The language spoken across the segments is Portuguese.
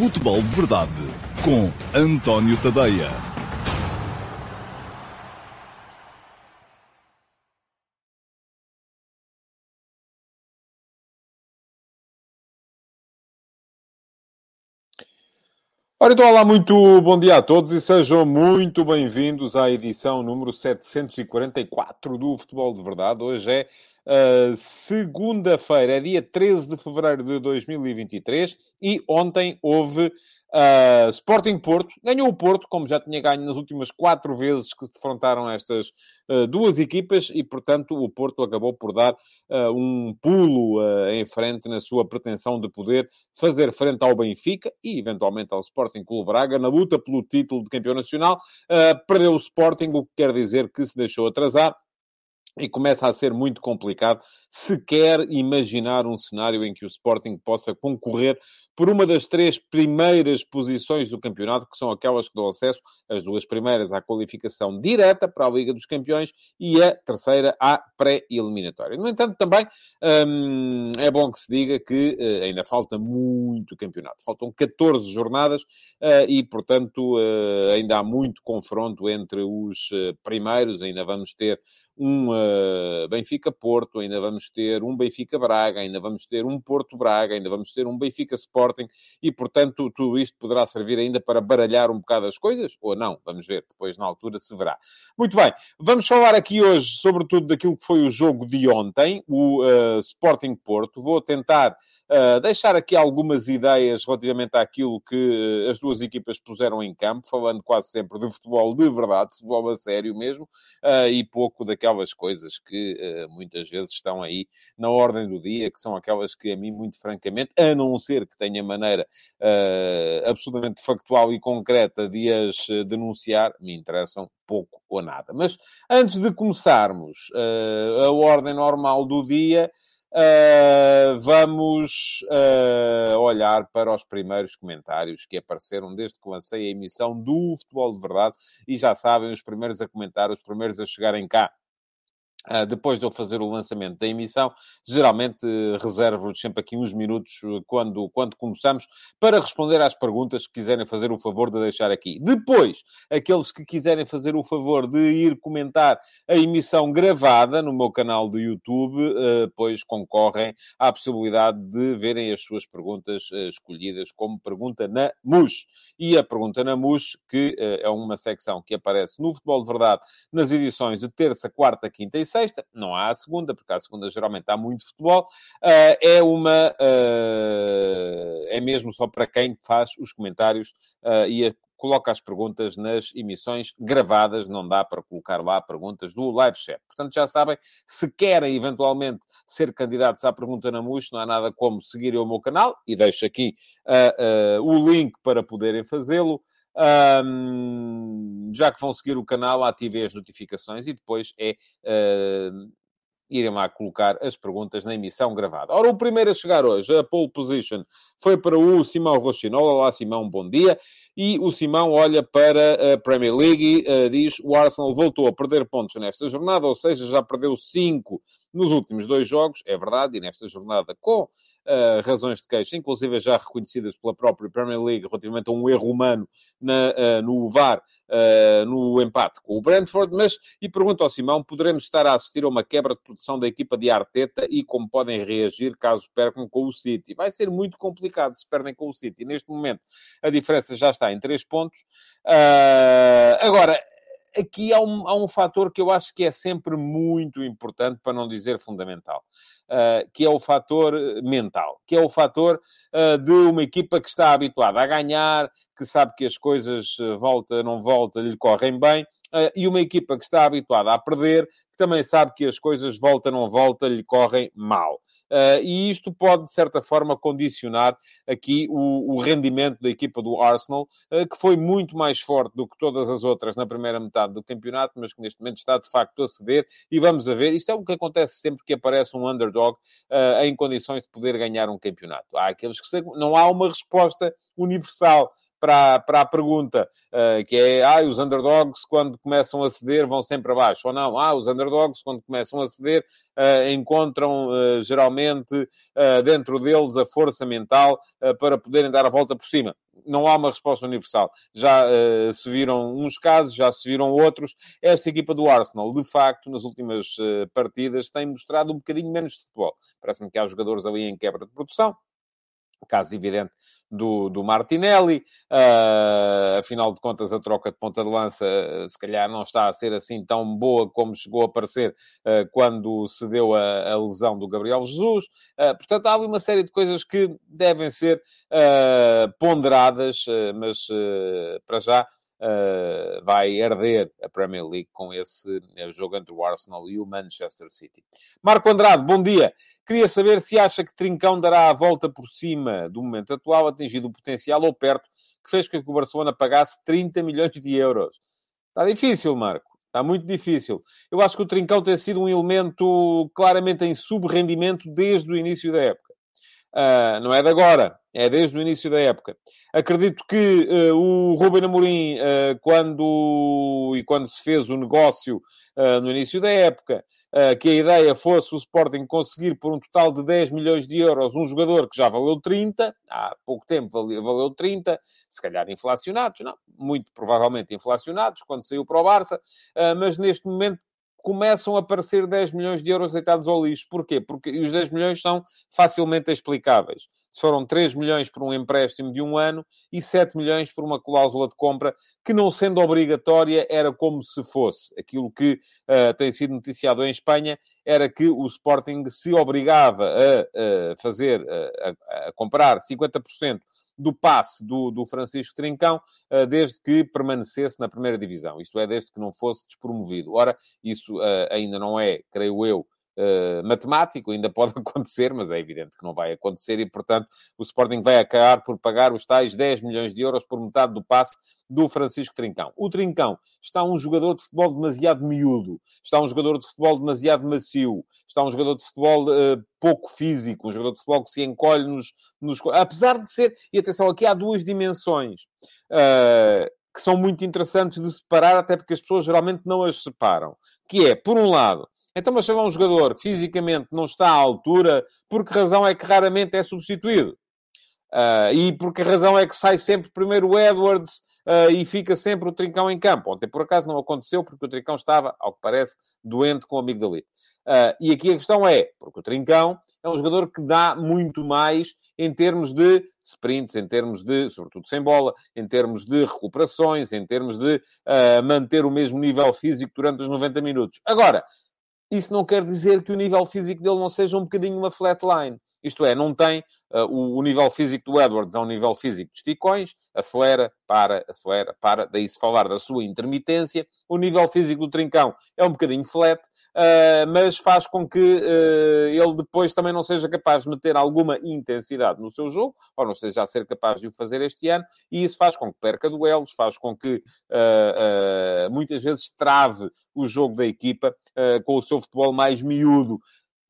Futebol de Verdade com António Tadeia. Ora, então, olá, muito bom dia a todos e sejam muito bem-vindos à edição número 744 do Futebol de Verdade. Hoje é uh, segunda-feira, é dia 13 de fevereiro de 2023 e ontem houve Uh, Sporting Porto, ganhou o Porto, como já tinha ganho nas últimas quatro vezes que se defrontaram estas uh, duas equipas, e portanto o Porto acabou por dar uh, um pulo em frente na sua pretensão de poder fazer frente ao Benfica e eventualmente ao Sporting Clube Braga na luta pelo título de campeão nacional. perdeu o Sporting, o que quer dizer que se deixou atrasar e começa a ser muito complicado sequer imaginar um cenário em que o Sporting possa concorrer por uma das três primeiras posições do campeonato, que são aquelas que dão acesso, as duas primeiras à qualificação direta para a Liga dos Campeões e a terceira à pré-eliminatória. No entanto, também hum, é bom que se diga que uh, ainda falta muito campeonato. Faltam 14 jornadas uh, e, portanto, uh, ainda há muito confronto entre os primeiros. Ainda vamos ter um uh, Benfica-Porto, ainda vamos ter um Benfica-Braga, ainda vamos ter um Porto-Braga, ainda vamos ter um Benfica-Sport Sporting e, portanto, tudo isto poderá servir ainda para baralhar um bocado as coisas, ou não, vamos ver, depois na altura se verá. Muito bem, vamos falar aqui hoje, sobretudo, daquilo que foi o jogo de ontem, o uh, Sporting Porto. Vou tentar uh, deixar aqui algumas ideias relativamente àquilo que as duas equipas puseram em campo, falando quase sempre de futebol de verdade, futebol a sério mesmo, e pouco daquelas coisas que muitas vezes estão aí na ordem do dia, que são aquelas que a mim, muito francamente, a não ser que tenha maneira uh, absolutamente factual e concreta de as eh, denunciar, me interessam pouco ou nada. Mas antes de começarmos uh, a ordem normal do dia, Uh, vamos uh, olhar para os primeiros comentários que apareceram desde que lancei a emissão do Futebol de Verdade. E já sabem, os primeiros a comentar, os primeiros a chegarem cá Uh, depois de eu fazer o lançamento da emissão, geralmente uh, reservo sempre aqui uns minutos uh, quando, quando começamos para responder às perguntas que quiserem fazer o favor de deixar aqui. Depois, aqueles que quiserem fazer o favor de ir comentar a emissão gravada no meu canal do YouTube, uh, pois concorrem à possibilidade de verem as suas perguntas escolhidas como pergunta na MUS. E a pergunta na MUS, que é uma secção que aparece no Futebol de Verdade nas edições de terça, quarta, quinta e sexta, não há a segunda, porque a segunda geralmente há muito futebol, uh, é uma. Uh, é mesmo só para quem faz os comentários uh, e a, coloca as perguntas nas emissões gravadas, não dá para colocar lá perguntas do live chat. Portanto, já sabem, se querem eventualmente ser candidatos à pergunta na MUX, não há nada como seguir o meu canal, e deixo aqui o link para poderem fazê-lo. Um, já que vão seguir o canal, ativem as notificações e depois é uh, irem lá colocar as perguntas na emissão gravada. Ora, o primeiro a chegar hoje, a pole position, foi para o Simão Rochinola. Olá, Simão, bom dia. E o Simão olha para a Premier League e uh, diz o Arsenal voltou a perder pontos nesta jornada, ou seja, já perdeu 5 nos últimos dois jogos, é verdade, e nesta jornada com razões de queixa, inclusive já reconhecidas pela própria Premier League relativamente a um erro humano na, uh, no VAR, uh, no empate com o Brentford, mas, e pergunto ao Simão, poderemos estar a assistir a uma quebra de produção da equipa de Arteta e como podem reagir caso percam com o City? Vai ser muito complicado se perdem com o City. Neste momento, a diferença já está em 3 pontos. agora, aqui há um, há um fator que eu acho que é sempre muito importante, para não dizer fundamental, que é o fator mental, que é o fator uh, de uma equipa que está habituada a ganhar, que sabe que as coisas volta, não volta, lhe correm bem, e uma equipa que está habituada a perder, que também sabe que as coisas volta, não volta, lhe correm mal. Uh, e isto pode, de certa forma, condicionar aqui o, o rendimento da equipa do Arsenal, uh, que foi muito mais forte do que todas as outras na primeira metade do campeonato, mas que neste momento está de facto a ceder. E vamos a ver, isto é o que acontece sempre que aparece um underdog uh, em condições de poder ganhar um campeonato. Há aqueles que não há uma resposta universal para, para a pergunta, uh, que é, ah, os underdogs quando começam a ceder vão sempre abaixo, ou não, ah, os underdogs quando começam a ceder uh, encontram uh, geralmente dentro deles a força mental para poderem dar a volta por cima. não há uma resposta universal. Já se viram uns casos, já se viram outros. Esta equipa do Arsenal, de facto, nas últimas partidas, tem mostrado um bocadinho menos de futebol. Parece-me que há jogadores ali em quebra de produção. Caso evidente do, do Martinelli. Uh, afinal de contas, a troca de ponta de lança, uh, se calhar, não está a ser assim tão boa como chegou a parecer uh, quando se deu a, a, lesão do Gabriel Jesus. portanto, há ali uma série de coisas que devem ser ponderadas, mas para já uh, vai herder a Premier League com esse uh, jogo entre o Arsenal e o Manchester City. Marco Andrade, bom dia. Queria saber se acha que Trincão dará a volta por cima do momento atual, atingido o potencial ou perto, que fez com que o Barcelona pagasse 30 milhões de euros. Está difícil, Marco. Está muito difícil. Eu acho que o Trincão tem sido um elemento claramente em subrendimento desde o início da época. Uh, não é de agora, é desde o início da época. Acredito que uh, o Ruben Amorim, uh, quando, e quando se fez o negócio no início da época, que a ideia fosse o Sporting conseguir por um total de 10 milhões de euros um jogador que já valeu 30, há pouco tempo valeu, valeu 30, se calhar inflacionados, não, muito provavelmente inflacionados, quando saiu para o Barça, mas neste momento começam a aparecer 10 milhões de euros deitados ao lixo. Porquê? Porque os 10 milhões são facilmente explicáveis. Foram 3 milhões por um empréstimo de um ano e 7 milhões por uma cláusula de compra que, não sendo obrigatória, era como se fosse. Aquilo que uh, tem sido noticiado em Espanha era que o Sporting se obrigava a, a fazer, a, a comprar 50% do passe do, do Francisco Trincão, uh, desde que permanecesse na primeira divisão. Isto é, desde que não fosse despromovido. Ora, isso uh, ainda não é, creio eu, Uh, matemático, ainda pode acontecer, mas é evidente que não vai acontecer e, portanto, o Sporting vai acabar por pagar os tais 10 milhões de euros por metade do passe do Francisco Trincão. O Trincão está um jogador de futebol demasiado miúdo, está um jogador de futebol demasiado macio, está um jogador de futebol uh, pouco físico, um jogador de futebol que se encolhe nos, nos... Apesar de ser... E atenção, aqui há duas dimensões. Uh, que são muito interessantes de separar, até porque as pessoas geralmente não as separam. Que é, por um lado, então, mas se um jogador fisicamente não está à altura, por que razão é que raramente é substituído? Uh, e por que razão é que sai sempre primeiro o Edwards uh, e fica sempre o Trincão em campo? Ontem, por acaso, não aconteceu, porque o Trincão estava, ao que parece, doente com a amigdalite. Uh, e aqui a questão é, porque o Trincão é um jogador que dá muito mais em termos de sprints, em termos de, sobretudo sem bola, em termos de recuperações, em termos de uh, manter o mesmo nível físico durante os 90 minutos. Agora, isso não quer dizer que o nível físico dele não seja um bocadinho uma flatline. Isto é, não tem uh, o, o, nível físico do Edwards, é um nível físico de esticões, acelera, para, acelera, para. Daí se falar da sua intermitência. O nível físico do Trincão é um bocadinho flat, mas faz com que uh, ele depois também não seja capaz de meter alguma intensidade no seu jogo, ou não seja a ser capaz de o fazer este ano, e isso faz com que perca duelos, faz com que muitas vezes trave o jogo da equipa com o seu futebol mais miúdo.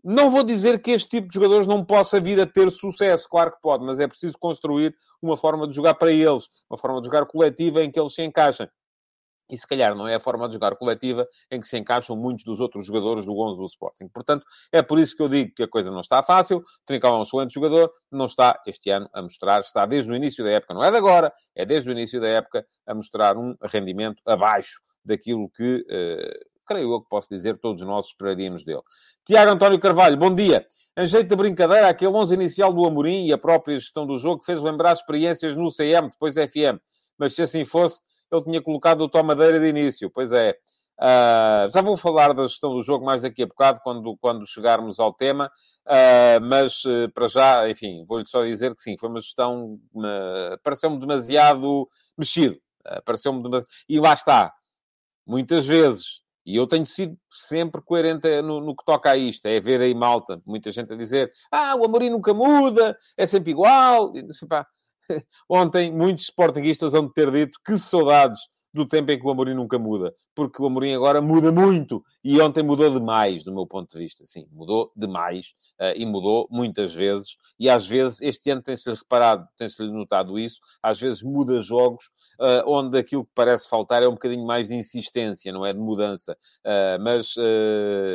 Não vou dizer que este tipo de jogadores não possa vir a ter sucesso, claro que pode, mas é preciso construir uma forma de jogar para eles, uma forma de jogar coletiva em que eles se encaixem. E se calhar não é a forma de jogar coletiva em que se encaixam muitos dos outros jogadores do 11 do Sporting. Portanto, é por isso que eu digo que a coisa não está fácil. Trincão é um excelente jogador, não está este ano a mostrar, está desde o início da época, não é de agora, é desde o início da época a mostrar um rendimento abaixo daquilo que uh, creio eu que posso dizer, todos nós esperaríamos dele. Tiago António Carvalho, bom dia. Em jeito de brincadeira, aquele 11 inicial do Amorim e a própria gestão do jogo fez lembrar experiências no CM, depois FM. Mas se assim fosse, ele tinha colocado o Tom Madeira de início. Pois é. Uh, já vou falar da gestão do jogo mais daqui a bocado, quando, quando chegarmos ao tema. Uh, mas uh, para já, enfim, vou-lhe só dizer que sim, foi uma gestão. pareceu-me demasiado mexido. pareceu-me demasiado... E lá está. Muitas vezes e eu tenho sido sempre coerente no, no, que toca a isto. É ver aí malta, muita gente a dizer ah, o Amorim nunca muda, é sempre igual. E, pá, ontem muitos sportinguistas vão ter dito que saudades do tempo em que o Amorim nunca muda. Porque o Amorim agora muda muito. E ontem mudou demais, do meu ponto de vista. Sim, mudou demais. Uh, e mudou muitas vezes. E às vezes, este ano tem-se reparado, tem-se notado isso. Às vezes muda jogos uh, onde aquilo que parece faltar é um bocadinho mais de insistência, não é de mudança. Uh, mas,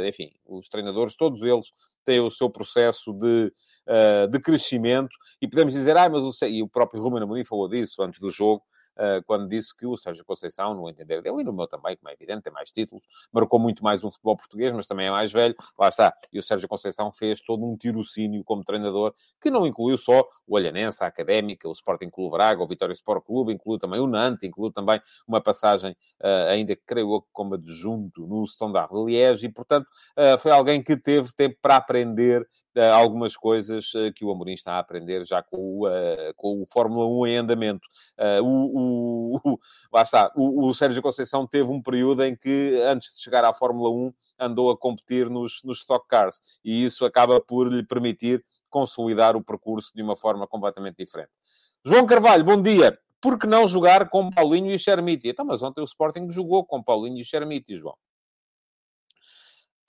enfim, os treinadores, todos eles, tem o seu processo de, uh, de crescimento, e podemos dizer, ah, mas o, e o próprio Ruben Amorim falou disso antes do jogo, quando disse que o Sérgio Conceição, no entender dele, e no meu também, como é evidente, tem mais títulos, marcou muito mais o futebol português, mas também é mais velho, lá está. E o Sérgio Conceição fez todo um tirocínio como treinador, que não incluiu só o Olhanense, a Académica, o Sporting Clube Braga, o Vitória Sport Clube, incluiu também o Nantes, incluiu também uma passagem, uh, ainda creio eu, como adjunto no Standard de Liège, e, portanto, uh, foi alguém que teve tempo para aprender algumas coisas uh, que o Amorim está a aprender já com o, uh, com o Fórmula 1 em andamento. o, o, lá está, o, o, Sérgio Conceição teve um período em que, antes de chegar à Fórmula 1, andou a competir nos, nos Stock Cars, e isso acaba por lhe permitir consolidar o percurso de uma forma completamente diferente. João Carvalho, bom dia. Por que não jogar com Paulinho e Chermiti? Então, mas ontem o Sporting jogou com Paulinho e Chermiti, João.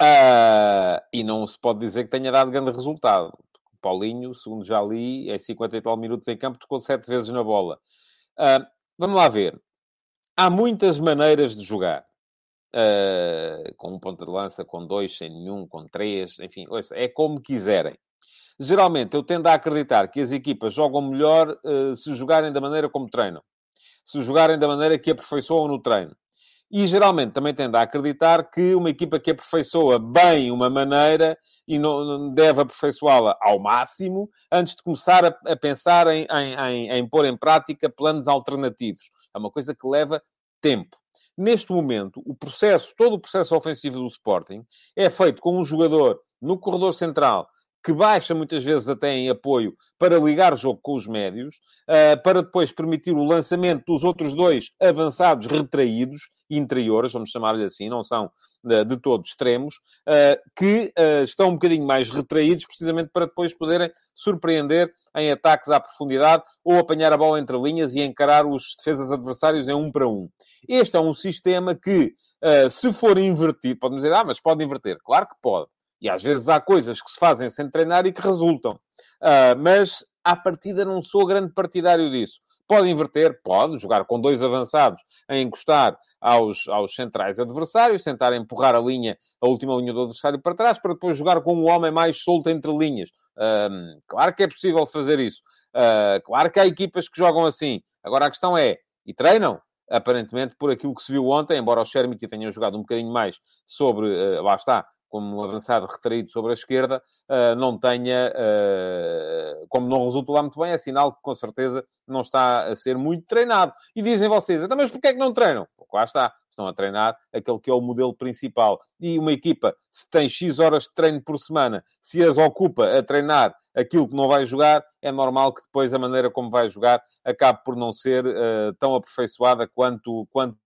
Uh, e não se pode dizer que tenha dado grande resultado. Paulinho, segundo já li, é 50 e tal minutos em campo, tocou sete vezes na bola. Uh, vamos lá ver. Há muitas maneiras de jogar. Uh, com um ponto de lança, com dois, sem nenhum, com três, enfim, é como quiserem. Geralmente, eu tendo a acreditar que as equipas jogam melhor se jogarem da maneira como treinam. Se jogarem da maneira que aperfeiçoam no treino. E geralmente também tende a acreditar que uma equipa que aperfeiçoa bem uma maneira e não deve aperfeiçoá-la ao máximo antes de começar a, a pensar em, em, em, em pôr em prática planos alternativos. É uma coisa que leva tempo. Neste momento, o processo, todo o processo ofensivo do Sporting é feito com um jogador no corredor central que baixa muitas vezes até em apoio para ligar o jogo com os médios, uh, para depois permitir o lançamento dos outros dois avançados retraídos, interiores, vamos chamar-lhe assim, não são uh, de todos extremos, uh, que estão um bocadinho mais retraídos, precisamente para depois poderem surpreender em ataques à profundidade ou apanhar a bola entre linhas e encarar os defesas adversários em um para um. Este é um sistema que, se for invertido, pode dizer, ah, mas pode inverter. Claro que pode. E às vezes há coisas que se fazem sem treinar e que resultam. Uh, mas, à partida, não sou grande partidário disso. Pode inverter, pode, jogar com dois avançados a encostar aos, aos centrais adversários, tentar empurrar a linha, a última linha do adversário para trás, para depois jogar com um homem mais solto entre linhas. Uh, claro que é possível fazer isso. Uh, claro que há equipas que jogam assim. Agora a questão é, e treinam? Aparentemente, por aquilo que se viu ontem, embora o Shermity tenha jogado um bocadinho mais sobre, uh, lá está, como avançado retraído sobre a esquerda, uh, não tenha, uh, como não resulta lá muito bem, é sinal que com certeza não está a ser muito treinado. E dizem vocês, então, mas porquê é que não treinam? Porque lá está, estão a treinar aquele que é o modelo principal. E uma equipa, se tem X horas de treino por semana, se as ocupa a treinar aquilo que não vai jogar, é normal que depois a maneira como vai jogar acabe por não ser uh, tão aperfeiçoada quanto, quanto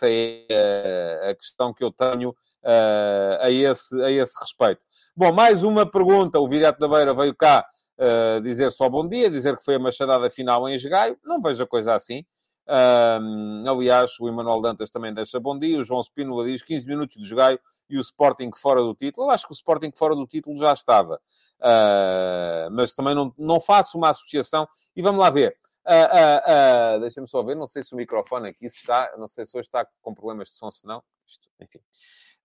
essa é a questão que eu tenho uh, a, esse, a esse respeito. Bom, mais uma pergunta. O Viriato da Beira veio cá uh, dizer só bom dia, dizer que foi a machadada final em Esgaio. Não vejo a coisa assim. Uh, aliás, o Emanuel Dantas também deixa bom dia. O João Spínola diz 15 minutos de Esgaio e o Sporting fora do título. Eu acho que o Sporting fora do título já estava. Uh, mas também não, não faço uma associação. E vamos lá ver. Uh, uh, Deixa-me só ver. Não sei se o microfone aqui está. Não sei se hoje está com problemas de som, se não. Isto, enfim.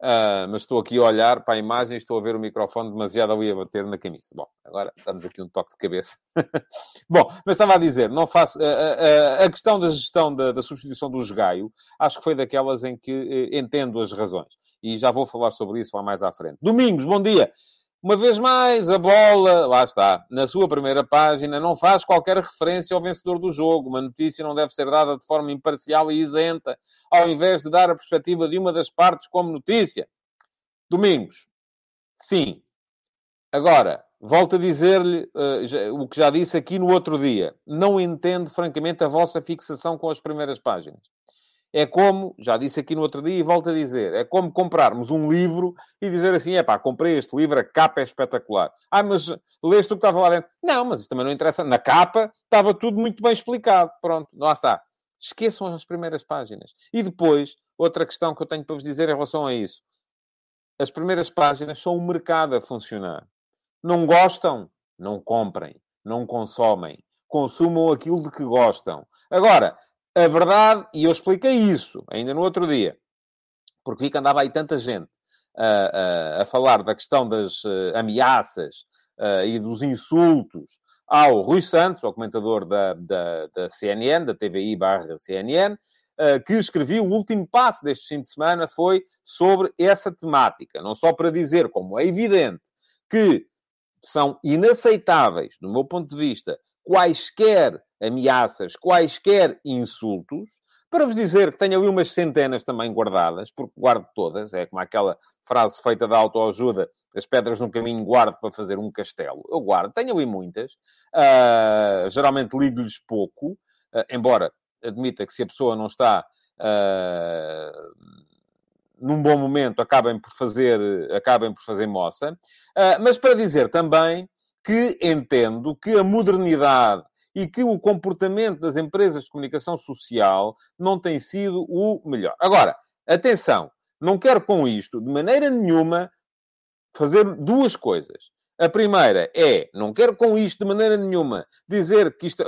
Uh, mas estou aqui a olhar para a imagem e estou a ver o microfone demasiado ali a bater na camisa. Bom, agora damos aqui um toque de cabeça. Bom, mas estava a dizer, não faço... Uh, uh, a questão da gestão da, da, substituição do Jogaio, acho que foi daquelas em que eh, entendo as razões. E já vou falar sobre isso lá mais à frente. Domingos, bom dia! Uma vez mais, a bola, lá está, na sua primeira página, não faz qualquer referência ao vencedor do jogo. Uma notícia não deve ser dada de forma imparcial e isenta, ao invés de dar a perspectiva de uma das partes como notícia. Domingos, sim. Agora, volto a dizer-lhe uh, o que já disse aqui no outro dia. Não entendo, francamente, a vossa fixação com as primeiras páginas. É como, já disse aqui no outro dia e volto a dizer, é como comprarmos um livro e dizer assim, é pá, comprei este livro, a capa é espetacular. Ah, mas leste o que estava lá dentro? Não, mas isso também não interessa. Na capa estava tudo muito bem explicado. Pronto, lá está. Esqueçam as primeiras páginas. E depois, outra questão que eu tenho para vos dizer em relação a isso. As primeiras páginas são o mercado a funcionar. Não gostam? Não comprem. Não consomem. Consumam aquilo de que gostam. Agora, a verdade, e eu expliquei isso ainda no outro dia, porque vi que andava aí tanta gente a, a, a falar da questão das ameaças e dos insultos ao Rui Santos, ao comentador da, da, da CNN, da TVI barra CNN, que escrevi o último passo deste fim de semana foi sobre essa temática. Não só para dizer, como é evidente, que são inaceitáveis, do meu ponto de vista, quaisquer ameaças, quaisquer insultos, para vos dizer que tenho ali umas centenas também guardadas, porque guardo todas, é como aquela frase feita da autoajuda, as pedras no caminho guardo para fazer um castelo. Eu guardo, tenho ali muitas, uh, geralmente ligo-lhes pouco, uh, embora admita que se a pessoa não está uh, num bom momento, acabem por fazer, acabem por fazer moça. mas para dizer também que entendo que a modernidade e que o comportamento das empresas de comunicação social não tem sido o melhor. Agora, atenção, não quero com isto, de maneira nenhuma, fazer duas coisas. A primeira é, não quero com isto de maneira nenhuma dizer que isto,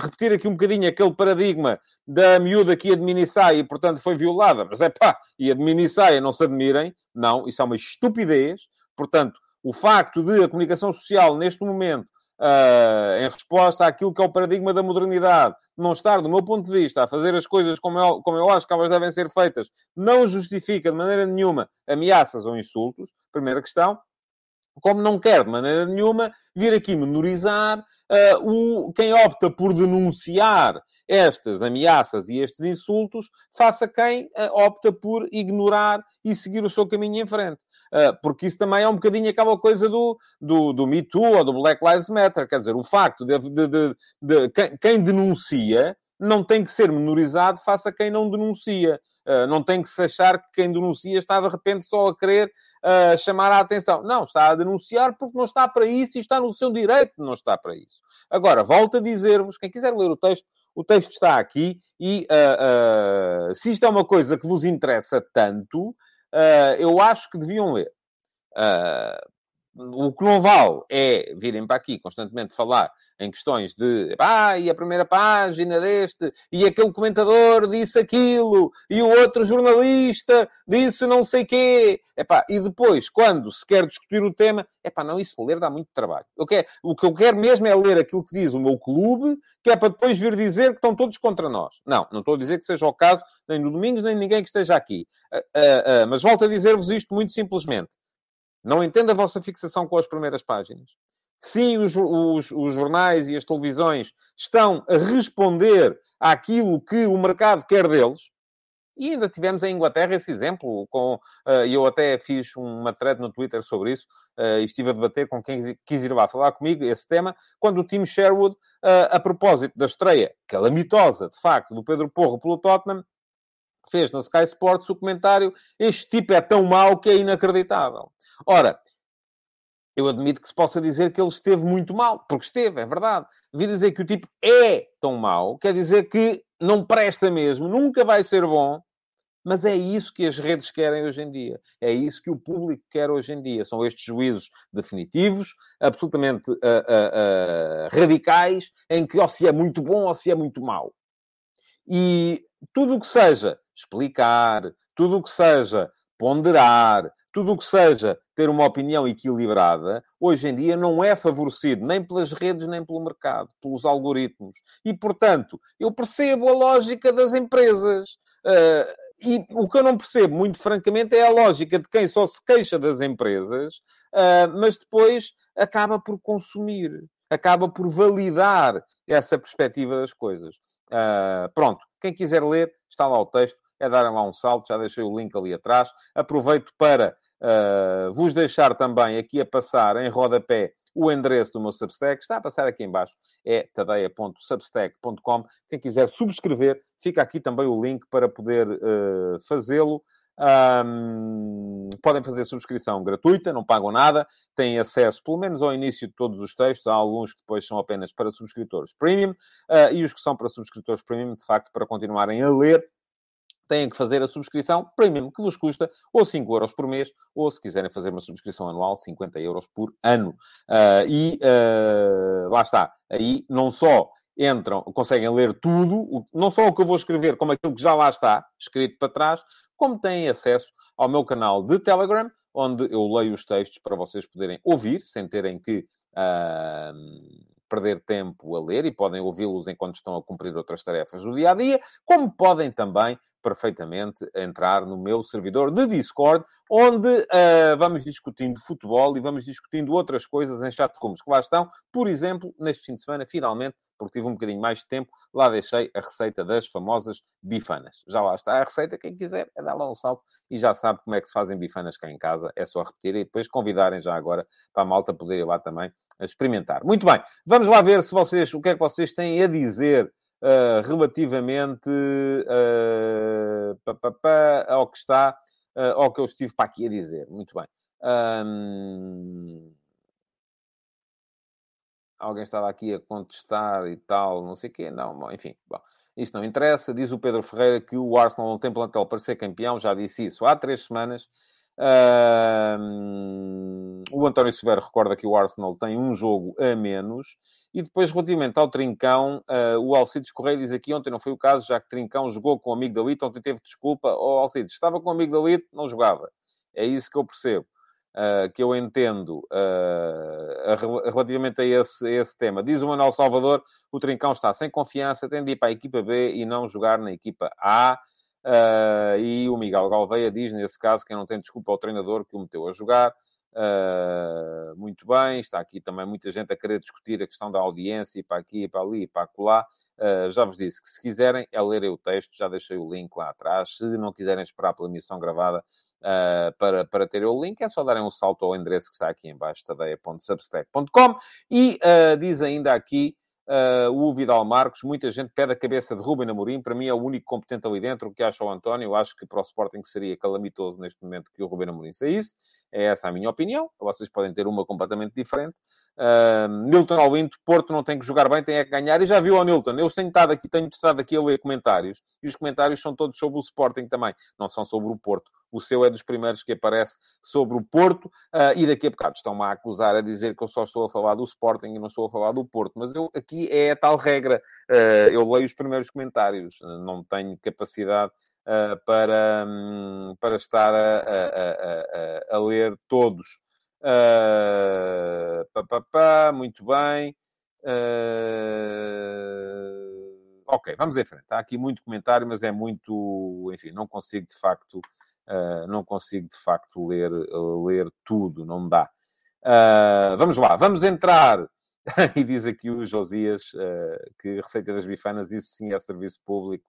repetir aqui um bocadinho aquele paradigma da miúda que minissaia e, portanto, foi violada, mas é pá, ia de minissaia, não se admirem. Não, isso é uma estupidez. Portanto, o facto de a comunicação social, neste momento, uh, em resposta àquilo que é o paradigma da modernidade, não estar, do meu ponto de vista, a fazer as coisas como eu, como eu acho que elas devem ser feitas, não justifica de maneira nenhuma ameaças ou insultos. Primeira questão como não quer de maneira nenhuma vir aqui menorizar uh, o, quem opta por denunciar estas ameaças e estes insultos, faça quem uh, opta por ignorar e seguir o seu caminho em frente. Uh, porque isso também é um bocadinho aquela coisa do, do, do Me Too ou do Black Lives Matter. Quer dizer, o facto de, de, de, de quem, quem denuncia não tem que ser menorizado face a quem não denuncia. Uh, não tem que se achar que quem denuncia está de repente só a querer uh, chamar a atenção. Não, está a denunciar porque não está para isso e está no seu direito de não estar para isso. Agora, volto a dizer-vos, quem quiser ler o texto, o texto está aqui e uh, se isto é uma coisa que vos interessa tanto, eu acho que deviam ler. O que não vale é virem para aqui constantemente falar em questões de ah, e a primeira página deste, e aquele comentador disse aquilo, e o outro jornalista disse não sei quê. Epá, e depois, quando se quer discutir o tema, epá, não, isso ler dá muito trabalho. Eu quero, o que eu quero mesmo é ler aquilo que diz o meu clube, que é para depois vir dizer que estão todos contra nós. Não, não estou a dizer que seja o caso, nem no Domingos, nem ninguém que esteja aqui. Uh, uh, uh, mas volto a dizer-vos isto muito simplesmente. Não entendo a vossa fixação com as primeiras páginas. Sim, os, os, os, jornais e as televisões estão a responder àquilo que o mercado quer deles. E ainda tivemos em Inglaterra esse exemplo, com, uh, eu até fiz uma thread no Twitter sobre isso, uh, e estive a debater com quem quis ir lá falar comigo esse tema, quando o Tim Sherwood, uh, a propósito da estreia calamitosa, de facto, do Pedro Porro pelo Tottenham, fez na Sky Sports o comentário: Este tipo é tão mau que é inacreditável. Ora, eu admito que se possa dizer que ele esteve muito mal, porque esteve, é verdade. Vir dizer que o tipo é tão mau, quer dizer que não presta mesmo, nunca vai ser bom, mas é isso que as redes querem hoje em dia. É isso que o público quer hoje em dia. São estes juízos definitivos, absolutamente uh, uh, uh, radicais, em que ou se é muito bom ou se é muito mau. E tudo o que seja explicar, tudo o que seja ponderar, tudo o que seja ter uma opinião equilibrada, hoje em dia não é favorecido nem pelas redes, nem pelo mercado, pelos algoritmos. E, portanto, eu percebo a lógica das empresas. Uh, e o que eu não percebo, muito francamente, é a lógica de quem só se queixa das empresas, uh, mas depois acaba por consumir, acaba por validar essa perspectiva das coisas. Uh, pronto, quem quiser ler, está lá o texto, é dar lá um salto, já deixei o link ali atrás. Aproveito para uh, vos deixar também aqui a passar em rodapé o endereço do meu Substack, está a passar aqui embaixo, é tadeia.substack.com. Quem quiser subscrever, fica aqui também o link para poder uh, fazê-lo. Um, podem fazer subscrição gratuita, não pagam nada, têm acesso, pelo menos ao início de todos os textos. Há alguns que depois são apenas para subscritores premium, uh, e os que são para subscritores premium, de facto, para continuarem a ler, têm que fazer a subscrição premium, que vos custa ou 5 euros por mês, ou se quiserem fazer uma subscrição anual, 50 euros por ano. Uh, e uh, lá está. Aí não só entram, conseguem ler tudo, não só o que eu vou escrever, como aquilo que já lá está, escrito para trás, como têm acesso ao meu canal de Telegram, onde eu leio os textos para vocês poderem ouvir, sem terem que uh, perder tempo a ler, e podem ouvi-los enquanto estão a cumprir outras tarefas do dia a dia, como podem também perfeitamente entrar no meu servidor de Discord, onde uh, vamos discutindo futebol e vamos discutindo outras coisas em chat rooms que lá estão. Por exemplo, neste fim de semana, finalmente, porque tive um bocadinho mais de tempo, lá deixei a receita das famosas bifanas. Já lá está a receita, quem quiser é dar lá um salto e já sabe como é que se fazem bifanas cá em casa. É só repetir e depois convidarem já agora para a malta poder ir lá também experimentar. Muito bem, vamos lá ver se vocês, o que é que vocês têm a dizer uh, relativamente uh, pa, pa, pa, ao que está, uh, ao que eu estive para aqui a dizer. Muito bem. Um... Alguém estava aqui a contestar e tal, não sei o quê. Não, enfim. Bom, isso não interessa. Diz o Pedro Ferreira que o Arsenal não tem plantel para ser campeão. Já disse isso há três semanas. Uh, o António Severo recorda que o Arsenal tem um jogo a menos. E depois, relativamente ao Trincão, uh, o Alcides Correia diz aqui, ontem não foi o caso, já que Trincão jogou com o amigo da Lito, ontem teve desculpa. Ó oh, Alcides, estava com o amigo da Lito, não jogava. É isso que eu percebo. Uh, que eu entendo uh, relativamente a esse, a esse, tema. Diz o Manuel Salvador, o Trincão está sem confiança, tem de ir para a equipa B e não jogar na equipa A. Uh, e o Miguel Galveia diz, nesse caso, que não tem desculpa ao treinador que o meteu a jogar. Uh, muito bem, está aqui também muita gente a querer discutir a questão da audiência e para aqui, e para ali, e para acolá. Uh, já vos disse que se quiserem é lerem o texto, já deixei o link lá atrás. Se não quiserem esperar pela emissão gravada uh, para, para terem o link, é só darem um salto ao endereço que está aqui em baixo, tadeia.substack.com. E diz ainda aqui Uh, o Vidal Marcos, muita gente pede a cabeça de Ruben Amorim, para mim é o único competente ali dentro, o que acha o António, eu acho que para o Sporting seria calamitoso neste momento que o Ruben Amorim saísse, é essa a minha opinião, vocês podem ter uma completamente diferente. Uh, Nilton Alvinto, Porto não tem que jogar bem, tem é que ganhar, e já viu o Nilton, eu tenho estado aqui, tenho estado aqui a ler comentários, e os comentários são todos sobre o Sporting também, não são sobre o Porto. O seu é dos primeiros que aparece sobre o Porto, uh, e daqui a bocado estão-me a acusar a dizer que eu só estou a falar do Sporting e não estou a falar do Porto, mas eu, aqui é a tal regra, uh, eu leio os primeiros comentários, não tenho capacidade para, um, para estar a, a, a, a ler todos. Uh, pá, pá, pá, muito bem. ok, vamos em frente. Há aqui muito comentário, mas é muito. Enfim, não consigo de facto Uh, não consigo, de facto, ler, ler tudo, não dá. Uh, vamos lá, vamos entrar. e diz aqui o Josias uh, que Receita das Bifanas, isso sim é serviço público,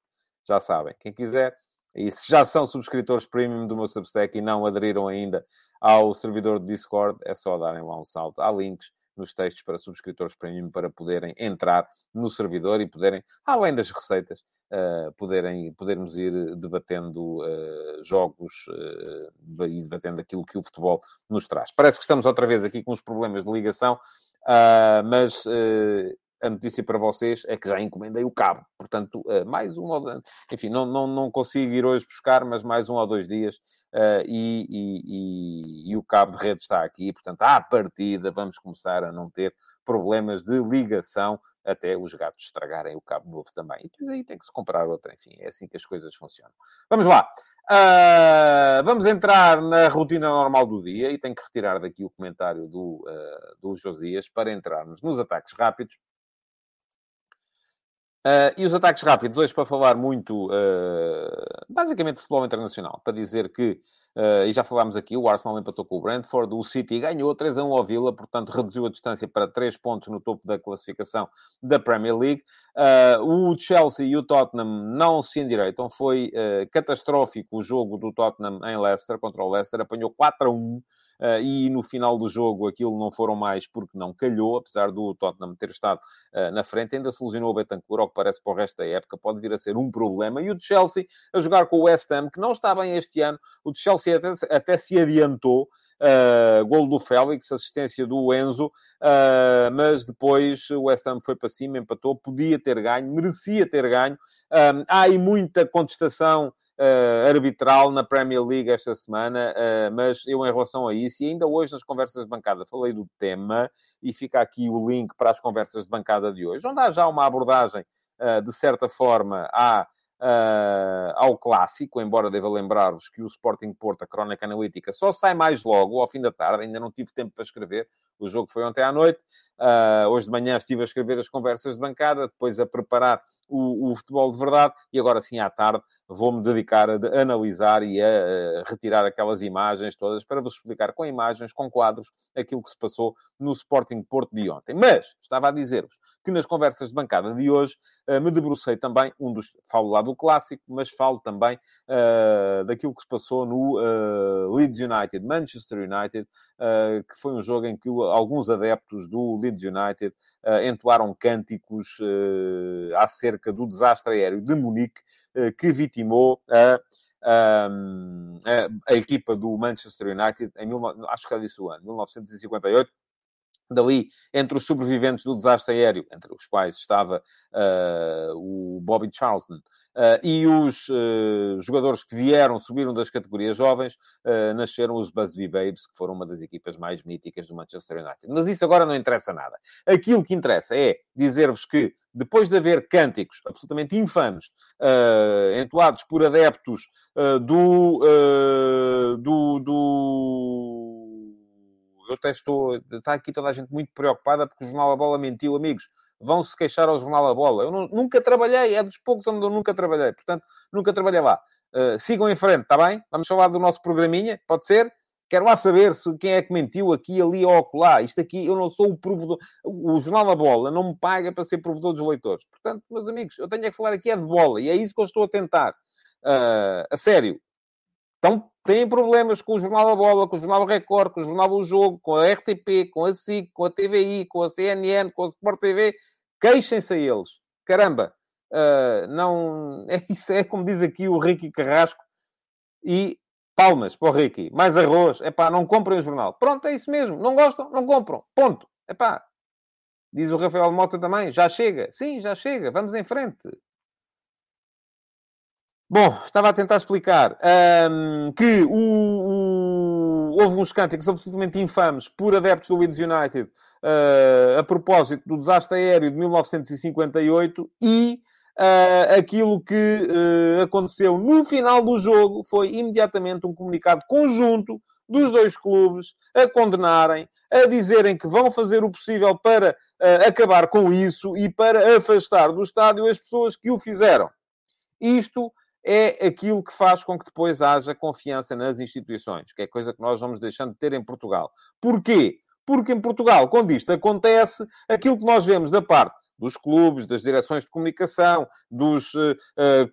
já sabem. Quem quiser, e se já são subscritores premium do meu Substack e não aderiram ainda ao servidor de Discord, é só darem lá um salto. Há links nos textos para subscritores premium para poderem entrar no servidor e poderem, além das receitas, uh, poderem, podermos ir debatendo uh, jogos uh, e debatendo aquilo que o futebol nos traz. Parece que estamos outra vez aqui com os problemas de ligação, mas a notícia para vocês é que já encomendei o cabo. Portanto, mais um ou. Enfim, não, não, não consigo ir hoje buscar, mas mais um ou dois dias Uh, e, e, e, o cabo de rede está aqui, portanto, à partida vamos começar a não ter problemas de ligação até os gatos estragarem o cabo novo também. E depois aí tem que se comprar outra, enfim, é assim que as coisas funcionam. Vamos lá. Uh, vamos entrar na rotina normal do dia e tenho que retirar daqui o comentário do, uh, do Josias para entrarmos nos ataques rápidos. Uh, e os ataques rápidos, hoje para falar muito, uh, basicamente, de futebol internacional, para dizer que, uh, e já falámos aqui, o Arsenal empatou com o Brentford, o City ganhou 3 a 1 ao Villa, portanto reduziu a distância para 3 pontos no topo da classificação da Premier League. o Chelsea e o Tottenham não se endireitam, foi catastrófico o jogo do Tottenham em Leicester, contra o Leicester, apanhou 4 a 1 uh, e no final do jogo aquilo não foram mais porque não calhou, apesar do Tottenham ter estado uh, na frente, ainda solucionou o Betancourt, ao que parece para o resto da época, pode vir a ser um problema. E o Chelsea a jogar com o West Ham, que não está bem este ano, o Chelsea até, até se adiantou, Uh, do Félix, assistência do Enzo, uh, mas depois o West Ham foi para cima, empatou, podia ter ganho, merecia ter ganho. Uh, há aí muita contestação uh, arbitral na Premier League esta semana, uh, mas eu, em relação a isso, e ainda hoje nas conversas de bancada falei do tema, e fica aqui o link para as conversas de bancada de hoje, onde há já uma abordagem, uh, de certa forma, à uh, ao clássico, embora deva lembrar-vos que o Sporting Porto, a crónica analítica, só sai mais logo, ao fim da tarde, ainda não tive tempo para escrever, o jogo foi ontem à noite, uh, hoje de manhã estive a escrever as conversas de bancada, depois a preparar o, o futebol de verdade, e agora sim à tarde vou-me dedicar a analisar e a, a retirar aquelas imagens todas para vos explicar com imagens, com quadros, aquilo que se passou no Sporting Porto de ontem. Mas, estava a dizer-vos que nas conversas de bancada de hoje uh, me debrucei também, um dos, falo lá do clássico, mas falo também uh, daquilo que se passou no Leeds United, Manchester United, que foi um jogo em que alguns adeptos do Leeds United entoaram cânticos acerca do desastre aéreo de Munique, que vitimou a a, a, equipa do Manchester United em, acho que já disse o ano, 1958, dali, entre os sobreviventes do desastre aéreo, entre os quais estava uh, o Bobby Charlton, uh, e os uh, jogadores que vieram, subiram das categorias jovens, nasceram os Busby Babes, que foram uma das equipas mais míticas do Manchester United. Mas isso agora não interessa nada. Aquilo que interessa é dizer-vos que, depois de haver cânticos absolutamente infames, entoados por adeptos do, do, do eu até estou. Está aqui toda a gente muito preocupada porque o Jornal A Bola mentiu, amigos. Vão-se queixar ao Jornal A Bola. Eu não, nunca trabalhei, é dos poucos onde eu nunca trabalhei. Portanto, nunca trabalhei lá. Uh, sigam em frente, está bem? Vamos falar do nosso programinha, pode ser? Quero lá saber se quem é que mentiu aqui, ali ou acolá. Isto aqui, eu não sou o provedor. O Jornal da Bola não me paga para ser provedor dos leitores. Portanto, meus amigos, eu tenho é que falar aqui é de bola. E é isso que eu estou a tentar. Uh, a sério. Então, têm problemas com o Jornal da Bola, com o Jornal Record, com o Jornal do Jogo, com a RTP, com a SIC, com a TVI, com a CNN, com a Sport TV, queixem-se a eles. Caramba, uh, não... É isso é como diz aqui o Ricky Carrasco e palmas para o Ricky. Mais arroz. É pá, não comprem o jornal. Pronto, é isso mesmo. Não gostam? Não compram. Ponto. É pá. Diz o Rafael Mota também. Já chega. Sim, já chega. Vamos em frente. Bom, estava a tentar explicar um, que o, o, houve uns cânticos absolutamente infames por adeptos do Leeds United uh, a propósito do desastre aéreo de 1958 e uh, aquilo que uh, aconteceu no final do jogo foi imediatamente um comunicado conjunto dos dois clubes a condenarem, a dizerem que vão fazer o possível para acabar com isso e para afastar do estádio as pessoas que o fizeram. Isto é aquilo que faz com que depois haja confiança nas instituições, que é coisa que nós vamos deixando de ter em Portugal. Porquê? Porque em Portugal, quando isto acontece, aquilo que nós vemos da parte dos clubes, das direções de comunicação, dos uh,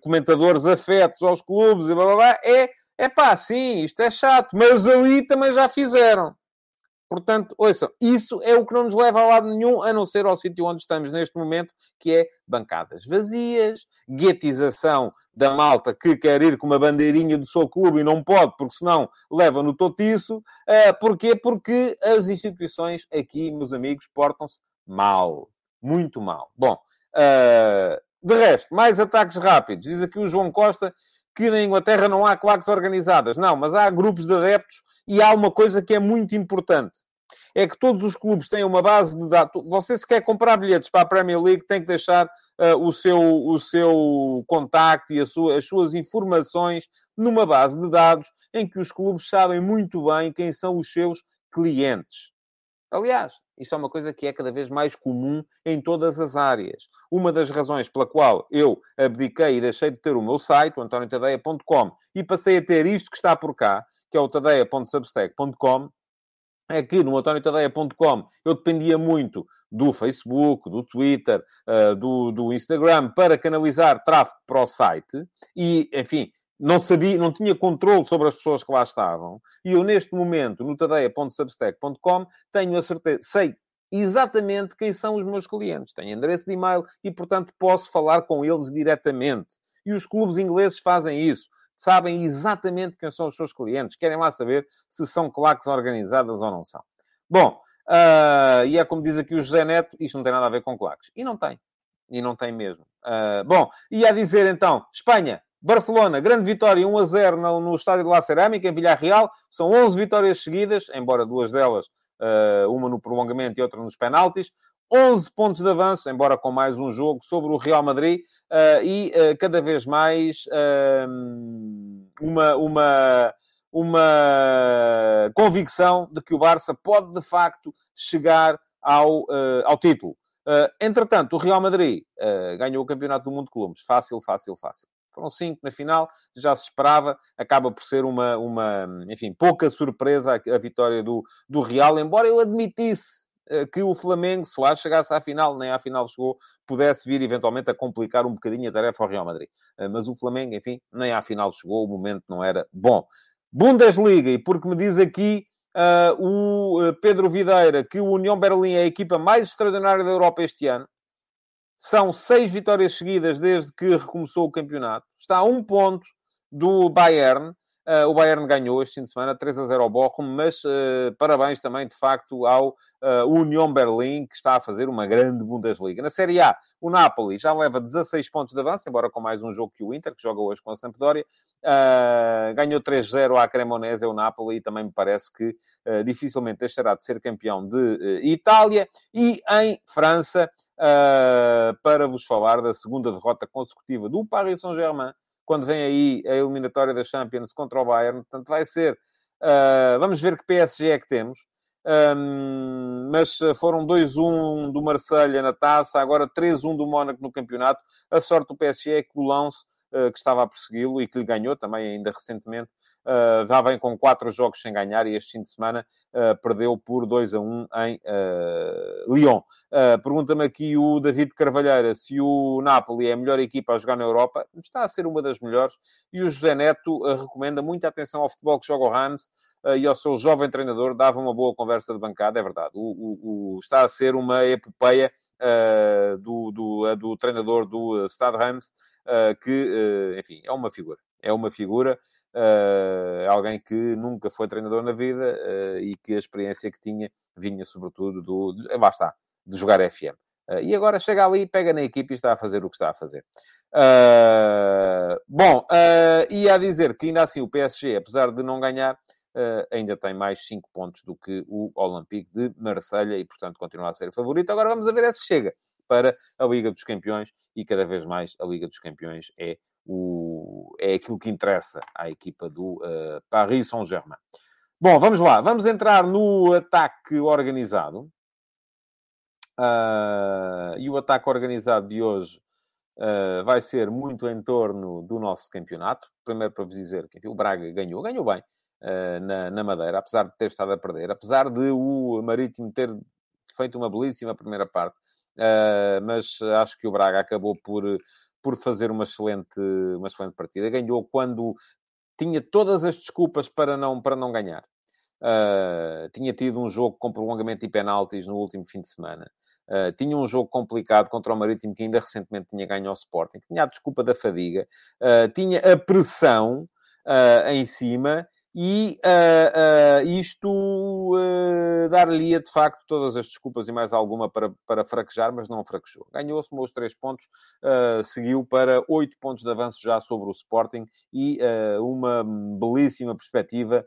comentadores afetos aos clubes e blá blá blá, é, é pá, sim, isto é chato, mas ali também já fizeram. Portanto, ouçam, isso é o que não nos leva a lado nenhum, a não ser ao sítio onde estamos neste momento, que é bancadas vazias, guetização da malta que quer ir com uma bandeirinha do seu clube e não pode, porque senão leva no totiço. Uh, porquê? Porque as instituições aqui, meus amigos, portam-se mal. Muito mal. Bom, uh, de resto, mais ataques rápidos. Diz aqui o João Costa que na Inglaterra não há claques organizadas. Não, mas há grupos de adeptos e há uma coisa que é muito importante. É que todos os clubes têm uma base de dados. Você, se quer comprar bilhetes para a Premier League, tem que deixar uh, o, seu, o seu contacto e sua, as suas informações numa base de dados em que os clubes sabem muito bem quem são os seus clientes. Aliás, isso é uma coisa que é cada vez mais comum em todas as áreas. Uma das razões pela qual eu abdiquei e deixei de ter o meu site, o antoniotadeia.com, e passei a ter isto que está por cá, que é o tadeia.substack.com, é que no antoniotadeia.com eu dependia muito do Facebook, do Twitter, uh, do, do Instagram para canalizar tráfego para o site e, enfim, não sabia, não tinha controle sobre as pessoas que lá estavam. E eu, neste momento, no tadeia.substack.com, tenho a certeza, sei exatamente quem são os meus clientes. Tenho endereço de e-mail e, portanto, posso falar com eles diretamente. E os clubes ingleses fazem isso. Sabem exatamente quem são os seus clientes. Querem lá saber se são claques organizadas ou não são. Bom, uh, e é como diz aqui o José Neto, isto não tem nada a ver com claques. E não tem. E não tem mesmo. Uh, bom, e a dizer então, Espanha, Barcelona, grande vitória, 1 a 0 no, no estádio de La Cerâmica, em Villarreal. São 11 vitórias seguidas, embora duas delas, uh, uma no prolongamento e outra nos penaltis. 11 pontos de avanço, embora com mais um jogo, sobre o Real Madrid uh, e uh, cada vez mais uma, uma, uma convicção de que o Barça pode, de facto, chegar ao, ao título. entretanto, o Real Madrid ganhou o Campeonato do Mundo de Clubes. Fácil, fácil, fácil. Foram cinco na final, já se esperava. Acaba por ser uma, uma enfim, pouca surpresa a, a vitória do, do Real, embora eu admitisse eh, que o Flamengo, se lá chegasse à final, nem à final chegou, pudesse vir eventualmente a complicar um bocadinho a tarefa ao Real Madrid. Eh, mas o Flamengo, enfim, nem à final chegou, o momento não era bom. Bundesliga, e porque me diz aqui uh, o Pedro Videira que o União Berlim é a equipa mais extraordinária da Europa este ano, são seis vitórias seguidas desde que recomeçou o campeonato, está a um ponto do Bayern. Uh, o Bayern ganhou este fim de semana 3 a 0 ao Bochum, mas uh, parabéns também, de facto, ao uh, Union Berlim, que está a fazer uma grande Bundesliga. Na Série A, o Napoli já leva 16 pontos de avanço, embora com mais um jogo que o Inter, que joga hoje com a Sampdoria. Ganhou 3-0 à Cremonese, o Napoli, e também me parece que dificilmente deixará de ser campeão de Itália. E em França, para vos falar da segunda derrota consecutiva do Paris Saint-Germain, quando vem aí a eliminatória da Champions contra o Bayern. Portanto, vai ser... vamos ver que PSG é que temos. Um, mas foram 2-1 do Marselha na taça, agora 3-1 do Mónaco no campeonato. A sorte do PSG é que o Lance, uh, que estava a persegui-lo e que lhe ganhou também ainda recentemente, uh, já vem com quatro jogos sem ganhar e este fim de semana uh, perdeu por 2 a 1 em uh, Lyon. Pergunta-me aqui o David Carvalheira se o Napoli é a melhor equipa a jogar na Europa. Está a ser uma das melhores. E o José Neto recomenda muita atenção ao futebol que joga o Rams uh, e ao seu jovem treinador dava uma boa conversa de bancada, é verdade. O, o, o está a ser uma epopeia uh, do, do, do, treinador do Stade Reims, que, enfim, é uma figura. É uma figura, alguém que nunca foi treinador na vida e que a experiência que tinha vinha sobretudo do... De, lá está, de jogar FM. e agora chega ali, pega na equipe e está a fazer o que está a fazer. Uh, bom, uh, e a dizer que ainda assim o PSG, apesar de não ganhar, uh, ainda tem mais 5 pontos do que o Olympique de Marselha e, portanto, continua a ser o favorito. Agora vamos a ver se chega para a Liga dos Campeões e cada vez mais a Liga dos Campeões é, o, é aquilo que interessa à equipa do uh, Paris Saint-Germain. Bom, vamos lá. Vamos entrar no ataque organizado. Uh, e o ataque organizado de hoje uh, vai ser muito em torno do nosso campeonato. Primeiro para vos dizer que enfim, o Braga ganhou, ganhou bem. Eh, na, na Madeira, apesar de ter estado a perder, apesar de o Marítimo ter feito uma belíssima primeira parte, uh, mas acho que o Braga acabou por, por fazer uma excelente, uma excelente partida. Ganhou quando tinha todas as desculpas para não, para não ganhar. Uh, tinha tido um jogo com prolongamento e penaltis no último fim de semana. Uh, tinha um jogo complicado contra o Marítimo que ainda recentemente tinha ganho ao Sporting. Tinha a desculpa da fadiga. Uh, tinha a pressão em cima e uh, uh, isto uh, dar-lhe-ia de facto todas as desculpas e mais alguma para, para fraquejar, mas não fraquejou. Ganhou, somou os três pontos, seguiu para oito pontos de avanço já sobre o Sporting e uma belíssima perspectiva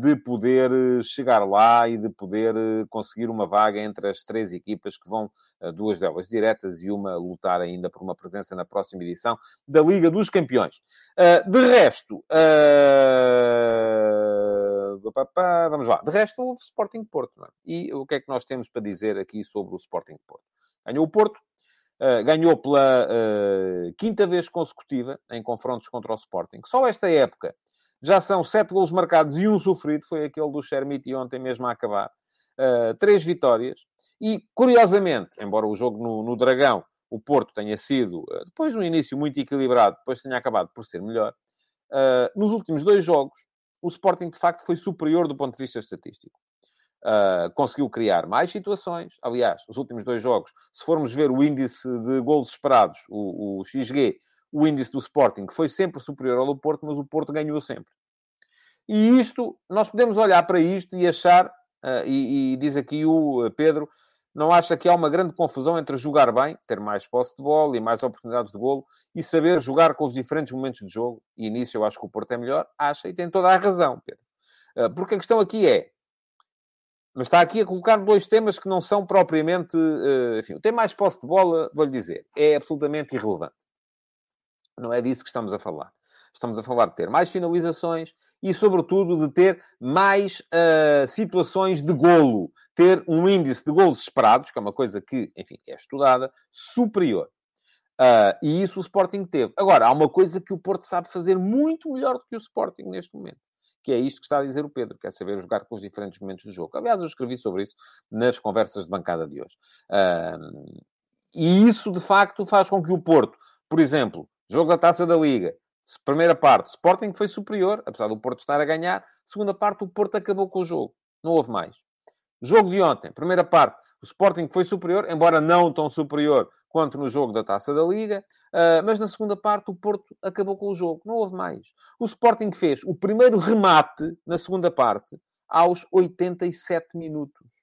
de poder chegar lá e de poder conseguir uma vaga entre as três equipas que vão, duas delas diretas e uma lutar ainda por uma presença na próxima edição da Liga dos Campeões. de resto, vamos lá. De resto, houve Sporting Porto. É? E o que é que nós temos para dizer aqui sobre o Sporting Porto? Ganhou o Porto, uh, ganhou pela uh, quinta vez consecutiva em confrontos contra o Sporting. Só esta época já são sete golos marcados e um sofrido, foi aquele do Shermiti ontem mesmo a acabar. Uh, três vitórias. E, curiosamente, embora o jogo no, no Dragão, o Porto tenha sido, depois de um início muito equilibrado, depois tenha acabado por ser melhor, nos últimos dois jogos, o Sporting de facto foi superior do ponto de vista estatístico. Uh, conseguiu criar mais situações. Aliás, os últimos dois jogos, se formos ver o índice de gols esperados, o, o XG, o índice do Sporting foi sempre superior ao do Porto, mas o Porto ganhou sempre. E isto, nós podemos olhar para isto e achar, uh, e, e, diz aqui o Pedro, não acha que há uma grande confusão entre jogar bem, ter mais posse de bola e mais oportunidades de golo, e saber jogar com os diferentes momentos de jogo? E nisso eu acho que o Porto é melhor. Acha, e tem toda a razão, Pedro. Ah, porque a questão aqui é, mas está aqui a colocar dois temas que não são propriamente. Uh, enfim, o tema mais posse de bola, vou-lhe dizer, é absolutamente irrelevante. Não é disso que estamos a falar. Estamos a falar de ter mais finalizações e, sobretudo, de ter mais uh, situações de golo. Ter um índice de golos esperados, que é uma coisa que, enfim, é estudada, superior. Uh, e isso o Sporting teve. Agora, há uma coisa que o Porto sabe fazer muito melhor do que o Sporting neste momento que é isto que está a dizer o Pedro, quer saber jogar com os diferentes momentos do jogo. Aliás, eu escrevi sobre isso nas conversas de bancada de hoje. Uh, e isso, de facto, faz com que o Porto, por exemplo, jogo da Taça da Liga, primeira parte, Sporting foi superior, apesar do Porto estar a ganhar. Segunda parte, o Porto acabou com o jogo. Não houve mais. Jogo de ontem, primeira parte, o Sporting foi superior, embora não tão superior quanto no jogo da Taça da Liga, uh, mas na segunda parte o Porto acabou com o jogo, não houve mais. O Sporting fez o primeiro remate na segunda parte aos 87 minutos.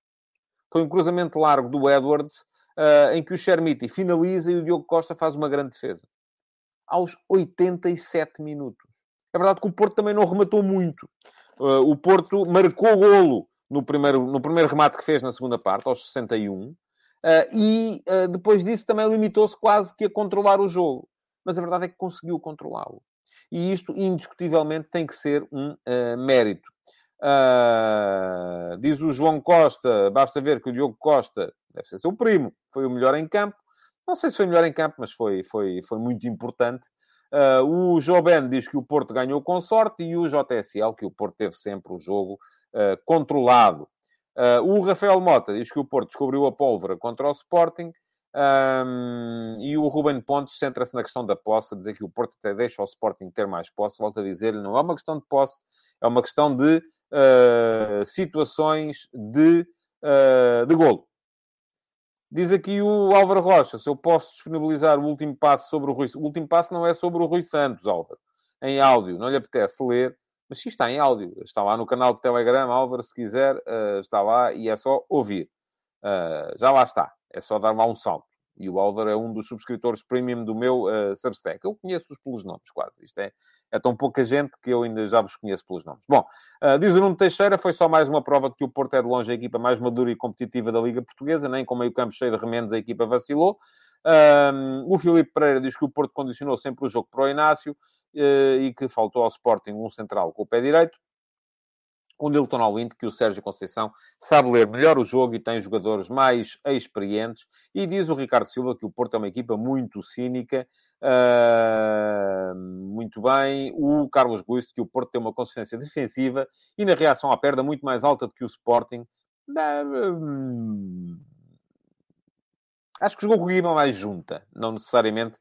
Foi um cruzamento largo do Edwards, uh, em que o Chermiti finaliza e o Diogo Costa faz uma grande defesa. Aos 87 minutos. É verdade que o Porto também não rematou muito. Uh, o Porto marcou golo no primeiro, no primeiro remate que fez na segunda parte, aos 61. Uh, e uh, depois disso também limitou-se quase que a controlar o jogo. Mas a verdade é que conseguiu controlá-lo. E isto, indiscutivelmente, tem que ser um uh, mérito. diz o João Costa, basta ver que o Diogo Costa, deve ser seu primo, foi o melhor em campo. Não sei se foi melhor em campo, mas foi, foi, foi muito importante. o Joben diz que o Porto ganhou com sorte e o JSL que o Porto teve sempre o jogo controlado. Uh, o Rafael Mota diz que o Porto descobriu a pólvora contra o Sporting. Um, e o Ruben Pontes centra-se na questão da posse, a dizer que o Porto até deixa o Sporting ter mais posse. Volto a dizer-lhe, não é uma questão de posse, é uma questão de uh, situações de, uh, de golo. Diz aqui o Álvaro Rocha, se eu posso disponibilizar o último passo sobre o Rui... O último passo não é sobre o Rui Santos, Álvaro. Em áudio, não lhe apetece ler. Mas sim, está em áudio. Está lá no canal do Telegram, Álvaro, se quiser, uh, está lá e é só ouvir. Uh, já lá está. É só dar lá um salto. E o Álvaro é um dos subscritores premium do meu uh, Substack. Eu conheço-os pelos nomes, quase. Isto é, é tão pouca gente que eu ainda já vos conheço pelos nomes. Bom, uh, diz o Nuno Teixeira, foi só mais uma prova de que o Porto é de longe a equipa mais madura e competitiva da Liga Portuguesa. Nem com meio campo cheio de remendos a equipa vacilou. o Filipe Pereira diz que o Porto condicionou sempre o jogo para o Inácio. Eh, e que faltou ao Sporting um central com o pé direito. O Nilton Alwint, que o Sérgio Conceição sabe ler melhor o jogo e tem jogadores mais experientes. E diz o Ricardo Silva que o Porto é uma equipa muito cínica. Uh, muito bem. O Carlos Guisto, que o Porto tem uma consistência defensiva e na reação à perda muito mais alta do que o Sporting. Uh, acho que jogou com a equipa mais junta, não necessariamente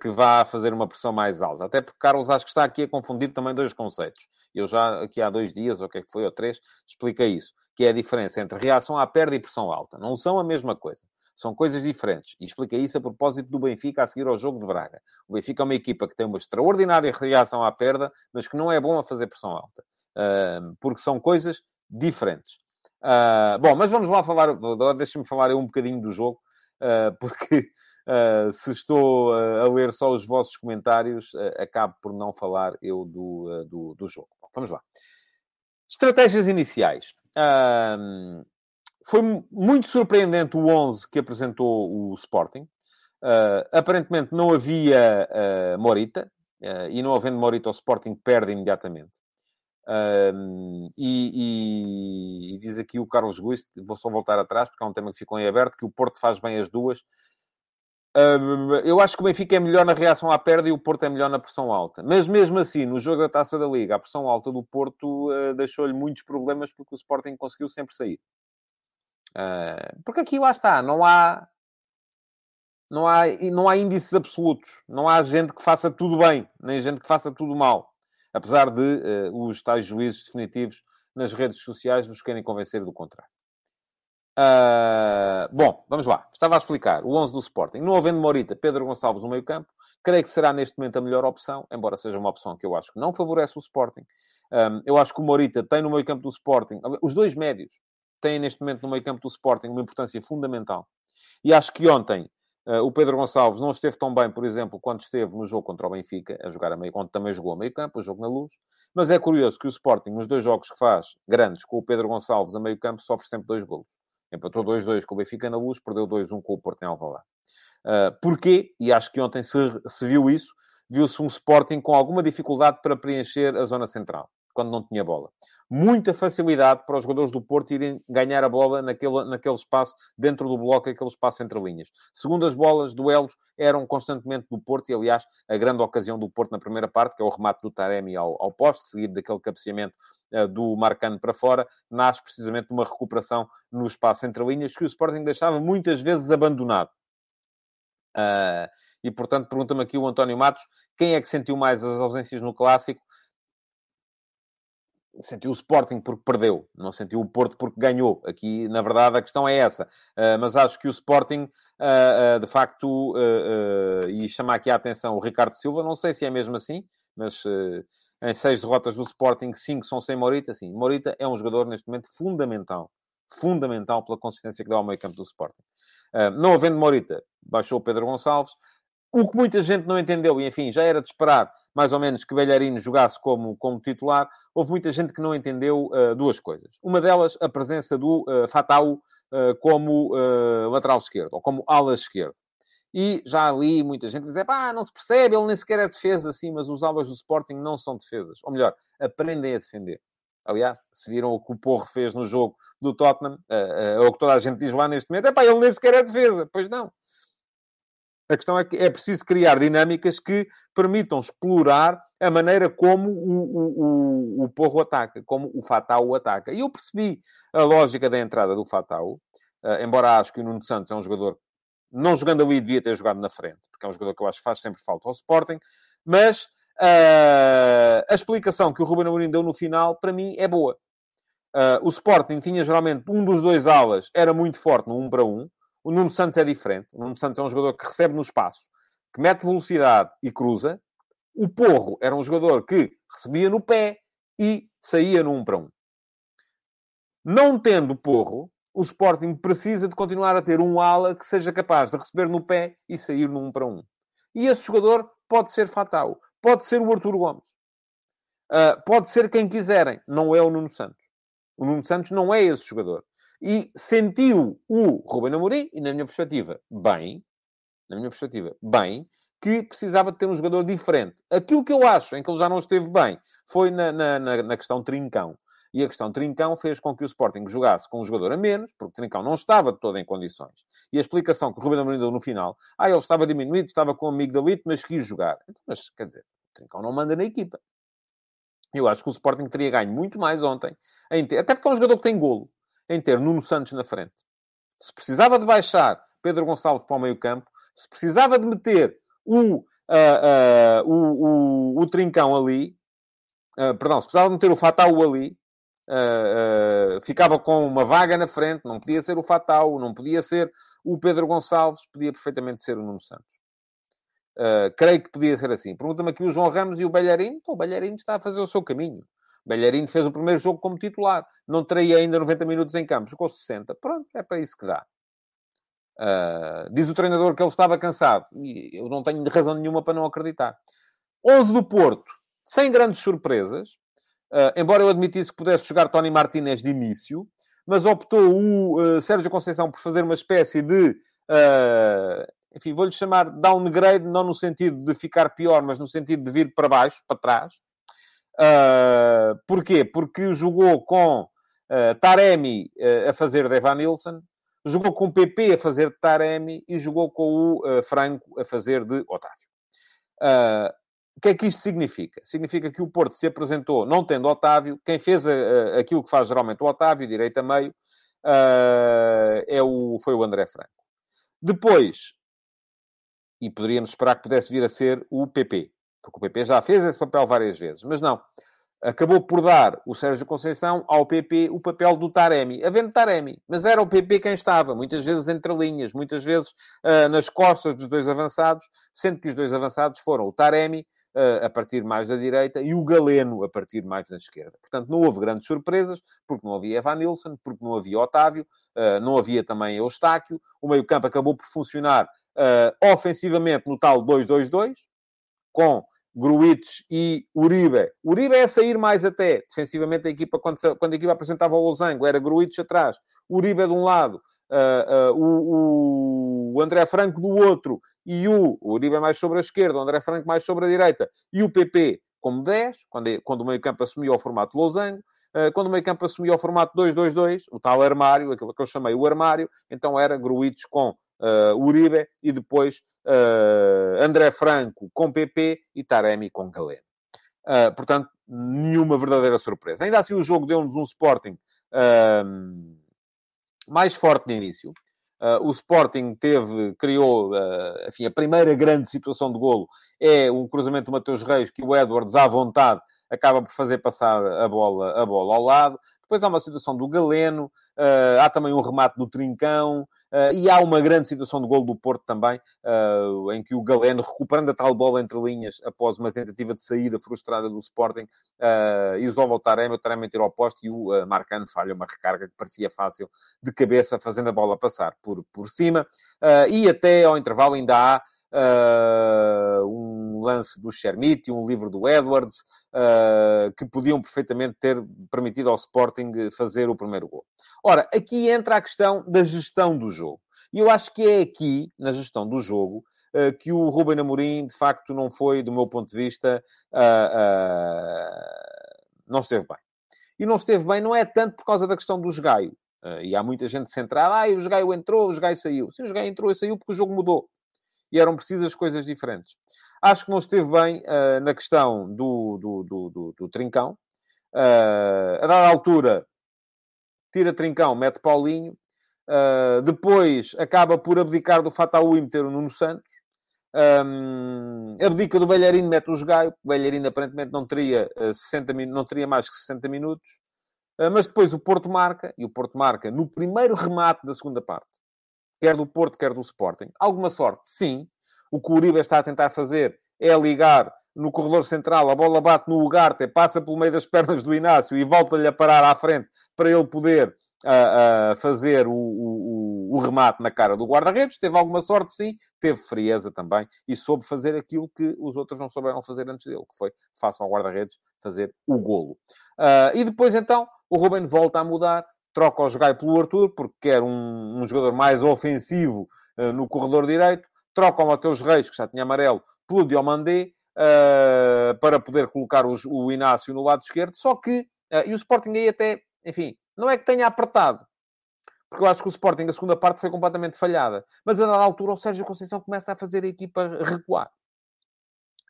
que vá fazer uma pressão mais alta. Até porque Carlos acho que está aqui a confundir também dois conceitos. Eu já aqui há dois dias, ou o que é que foi, ou três, expliquei isso, que é a diferença entre reação à perda e pressão alta. Não são a mesma coisa. São coisas diferentes. E expliquei isso a propósito do Benfica a seguir ao jogo de Braga. O Benfica é uma equipa que tem uma extraordinária reação à perda, mas que não é bom a fazer pressão alta. Uh, porque são coisas diferentes. Uh, bom, mas vamos lá falar, deixa-me falar um bocadinho do jogo, uh, porque Uh, se estou uh, a ler só os vossos comentários, uh, acabo por não falar eu do, do, do, jogo. Bom, vamos lá. Estratégias iniciais. foi muito surpreendente o 11 que apresentou o Sporting. aparentemente não havia Morita, e não havendo Morita, o Sporting perde imediatamente. e, e, e, diz aqui o Carlos Guist, vou só voltar atrás, porque é um tema que ficou em aberto, que o Porto faz bem as duas eu acho que o Benfica é melhor na reação à perda e o Porto é melhor na pressão alta. Mas mesmo assim, no jogo da Taça da Liga, a pressão alta do Porto uh, deixou-lhe muitos problemas porque o Sporting conseguiu sempre sair. Uh, porque aqui lá está, não há, não há, não há índices absolutos. Não há gente que faça tudo bem, nem gente que faça tudo mal. Apesar de uh, os tais juízes definitivos nas redes sociais nos querem convencer do contrário. Uh, bom, vamos lá. Estava a explicar. O 11 do Sporting. Não havendo Morita, Pedro Gonçalves no meio campo. Creio que será neste momento a melhor opção, embora seja uma opção que eu acho que não favorece o Sporting. Um, eu acho que o Morita tem no meio campo do Sporting... Os dois médios têm neste momento no meio campo do Sporting uma importância fundamental. E acho que ontem Uh, o Pedro Gonçalves não esteve tão bem, por exemplo, quando esteve no jogo contra o Benfica, a jogar a meio, onde também jogou a meio campo, o jogo na luz. Mas é curioso que o Sporting, nos dois jogos que faz, grandes, com o Pedro Gonçalves a meio campo, sofre sempre dois golos. Empatou 2-2 com o Benfica na luz, perdeu 2-1 com o Porto em Alvalade. Uh, porquê? E acho que ontem se, se viu isso. Viu-se um Sporting com alguma dificuldade para preencher a zona central, quando não tinha bola muita facilidade para os jogadores do Porto irem ganhar a bola naquele, naquele espaço, dentro do bloco, aquele espaço entre linhas. Segundo as bolas, duelos eram constantemente do Porto, e aliás, a grande ocasião do Porto na primeira parte, que é o remate do Taremi ao, ao poste, seguido daquele cabeceamento uh, do Marcano para fora, nasce precisamente de uma recuperação no espaço entre linhas, que o Sporting deixava muitas vezes abandonado. Uh, e, portanto, pergunta-me aqui o António Matos, quem é que sentiu mais as ausências no Clássico? Sentiu o Sporting porque perdeu, não sentiu o Porto porque ganhou. Aqui, na verdade, a questão é essa. Uh, mas acho que o Sporting, uh, uh, de facto, e chamar aqui a atenção o Ricardo Silva, não sei se é mesmo assim, mas em seis derrotas do Sporting, cinco são sem Morita. Sim, Morita é um jogador, neste momento, fundamental. Fundamental pela consistência que dá ao meio campo do Sporting. não havendo Morita, baixou o Pedro Gonçalves. O que muita gente não entendeu, e enfim, já era de esperar, mais ou menos, que Belharino jogasse como, como titular, houve muita gente que não entendeu uh, duas coisas. Uma delas, a presença do uh, Fatau uh, como lateral esquerdo, ou como ala esquerdo. E já ali muita gente diz, pá, não se percebe, ele nem sequer é defesa, assim, mas os alas do Sporting não são defesas. Ou melhor, aprendem a defender. Aliás, se viram o que o Porro fez no jogo do Tottenham, é o que toda a gente diz lá neste momento, é pá, ele nem sequer é defesa. Pois não. A questão é que é preciso criar dinâmicas que permitam explorar a maneira como o, o, o, o Porro ataca, como o Fatal ataca. E eu percebi a lógica da entrada do Fatal, uh, embora acho que o Nuno Santos é um jogador, não jogando ali, devia ter jogado na frente, porque é um jogador que eu acho que faz sempre falta ao Sporting, mas uh, a explicação que o Ruben Amorim deu no final, para mim, é boa. Uh, o Sporting tinha geralmente um dos dois alas, era muito forte no 1 um para 1, um, o Nuno Santos é diferente. O Nuno Santos é um jogador que recebe no espaço, que mete velocidade e cruza. O Porro era um jogador que recebia no pé e saía 1 para 1. Não tendo Porro, o Sporting precisa de continuar a ter um ala que seja capaz de receber no pé e sair 1 para 1. E esse jogador pode ser Fatal, pode ser o Arturo Gomes, uh, pode ser quem quiserem, não é o Nuno Santos. O Nuno Santos não é esse jogador e sentiu o Ruben Amorim, e na minha perspectiva, bem, na minha perspectiva, bem, que precisava de ter um jogador diferente. Aquilo que eu acho em que ele já não esteve bem foi na, na, na questão Trincão. E a questão Trincão fez com que o Sporting jogasse com um jogador a menos, porque Trincão não estava de todo em condições. E a explicação que o Ruben Amorim deu no final, ah, ele estava diminuído, estava com o amigo da Lito, mas quis jogar. Então, mas, quer dizer, Trincão não manda na equipa. Eu acho que o Sporting teria ganho muito mais ontem, até porque é um jogador que tem golo em ter Nuno Santos na frente. Se precisava de baixar Pedro Gonçalves para o meio campo, se precisava de meter o, uh, uh, o, o, o, Trincão ali, uh, perdão, se precisava de meter o Fatal ali, ficava com uma vaga na frente, não podia ser o Fatal, não podia ser o Pedro Gonçalves, podia perfeitamente ser o Nuno Santos. creio que podia ser assim. Pergunta-me aqui o João Ramos e o Belharino. O Belharino está a fazer o seu caminho. Belharino fez o primeiro jogo como titular. Não teria ainda 90 minutos em campo. Jogou 60. Pronto, é para isso que dá. Uh, diz o treinador que ele estava cansado. E eu não tenho razão nenhuma para não acreditar. 11 do Porto, sem grandes surpresas. Uh, embora eu admitisse que pudesse jogar Tony Martinez de início. Mas optou o uh, Sérgio Conceição por fazer uma espécie de... enfim, vou-lhe chamar downgrade, não no sentido de ficar pior, mas no sentido de vir para baixo, para trás Uh, porquê? Porque jogou com uh, Taremi uh, a fazer de Evan Nilsson, jogou com PP a fazer de Taremi e jogou com o Franco a fazer de Otávio. o que é que isto significa? Significa que o Porto se apresentou não tendo Otávio, quem fez aquilo que faz geralmente o Otávio, direita a meio, é o, foi o André Franco. Depois, e poderíamos esperar que pudesse vir a ser o PP. Porque o PP já fez esse papel várias vezes. Mas não. Acabou por dar o Sérgio Conceição ao PP o papel do Taremi. Havendo Taremi. Mas era o PP quem estava. Muitas vezes entre linhas. Muitas vezes uh, nas costas dos dois avançados. Sendo que os dois avançados foram o Taremi, Uh, a partir mais da direita, e o Galeno a partir mais da esquerda. Portanto, não houve grandes surpresas, porque não havia Evan Nilsson, porque não havia Otávio, uh, não havia também Eustáquio. O meio-campo acabou por funcionar ofensivamente no tal 2-2-2, com Gruitch e Uribe. Uribe é sair mais até. Defensivamente, a equipa, quando, quando a equipa apresentava o losango, era Gruitch atrás, Uribe de um lado, uh, uh, o, o, André Franco do outro, e o, o Uribe mais sobre a esquerda, o André Franco mais sobre a direita, e o PP como 10, quando, quando o meio-campo assumiu o formato losango. Uh, quando o meio-campo assumiu o formato 2-2-2, o tal armário, aquilo que eu chamei o armário, então era Gruitch com uh, Uribe e depois uh, André Franco com PP e Taremi com Galeno. Uh, portanto, nenhuma verdadeira surpresa. Ainda assim, o jogo deu-nos um Sporting mais forte no início. Uh, o Sporting teve, criou, uh, enfim, a primeira grande situação de golo é um cruzamento do Mateus Reis que o Edwards, à vontade, acaba por fazer passar a bola, a bola ao lado. Depois há uma situação do Galeno, uh, há também um remate do Trincão, Uh, e há uma grande situação de gol do Porto também, uh, em que o Galeno, recuperando a tal bola entre linhas, após uma tentativa de saída frustrada do Sporting, uh, isola o Taremi, o Taremi tira ao poste e o uh, Marcano falha uma recarga que parecia fácil de cabeça, fazendo a bola passar por, por cima. e até ao intervalo ainda há um lance do Chermiti, um livro do Edwards, uh, que podiam perfeitamente ter permitido ao Sporting fazer o primeiro gol. Ora, aqui entra a questão da gestão do jogo. E eu acho que é aqui, na gestão do jogo, uh, que o Ruben Amorim, de facto, não foi, do meu ponto de vista, não esteve bem. E não esteve bem não é tanto por causa da questão do Gaio. Uh, e há muita gente centrada, ah, o Gaio entrou, o Gaio saiu. Sim, o Gaio entrou e saiu porque o jogo mudou e eram precisas coisas diferentes. Acho que não esteve bem uh, na questão do, do, do, do, do Trincão. Uh, a dada altura, tira Trincão, mete Paulinho. Uh, depois acaba por abdicar do Fataú e meter o Nuno Santos. Um, abdica do Belharino, mete o Gaio. O Belharino aparentemente não teria, uh, 60 não teria mais que 60 minutos. Mas depois o Porto marca, e o Porto marca no primeiro remate da segunda parte quer do Porto, quer do Sporting. Alguma sorte, sim. O que o Uribe está a tentar fazer é ligar no corredor central, a bola bate no Ugarte, passa pelo meio das pernas do Inácio e volta-lhe a parar à frente para ele poder uh, uh, fazer o, o, o, remate na cara do guarda-redes. Teve alguma sorte, sim. Teve frieza também e soube fazer aquilo que os outros não souberam fazer antes dele, que foi, façam ao guarda-redes, fazer o golo. Uh, e depois, então, o Ruben volta a mudar troca o Jogai pelo Arthur, porque quer um, um jogador mais ofensivo no corredor direito, troca o Mateus Reis, que já tinha amarelo, pelo Diomandé, uh, para poder colocar os, o Inácio no lado esquerdo, só que, uh, e o Sporting aí até, enfim, não é que tenha apertado, porque eu acho que o Sporting, a segunda parte, foi completamente falhada, mas a dada altura o Sérgio Conceição começa a fazer a equipa recuar.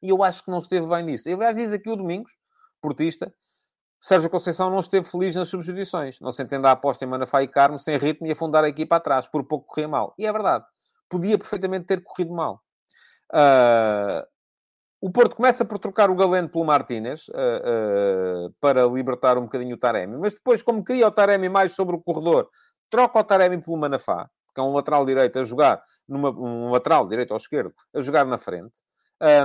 E eu acho que não esteve bem nisso. Eu, aliás, diz aqui o Domingos, portista, Sérgio Conceição não esteve feliz nas substituições. Não se entende a aposta em Manafá e Carmo sem ritmo e afundar a equipa atrás. Por pouco corria mal. E é verdade. Podia perfeitamente ter corrido mal. Uh, o Porto começa por trocar o Galeno pelo Martínez uh, uh, para libertar um bocadinho o Taremi. Mas depois, como queria o Taremi mais sobre o corredor, troca o Taremi pelo Manafá, que é um lateral direito a jogar, numa, um lateral direito ou esquerdo, a jogar na frente.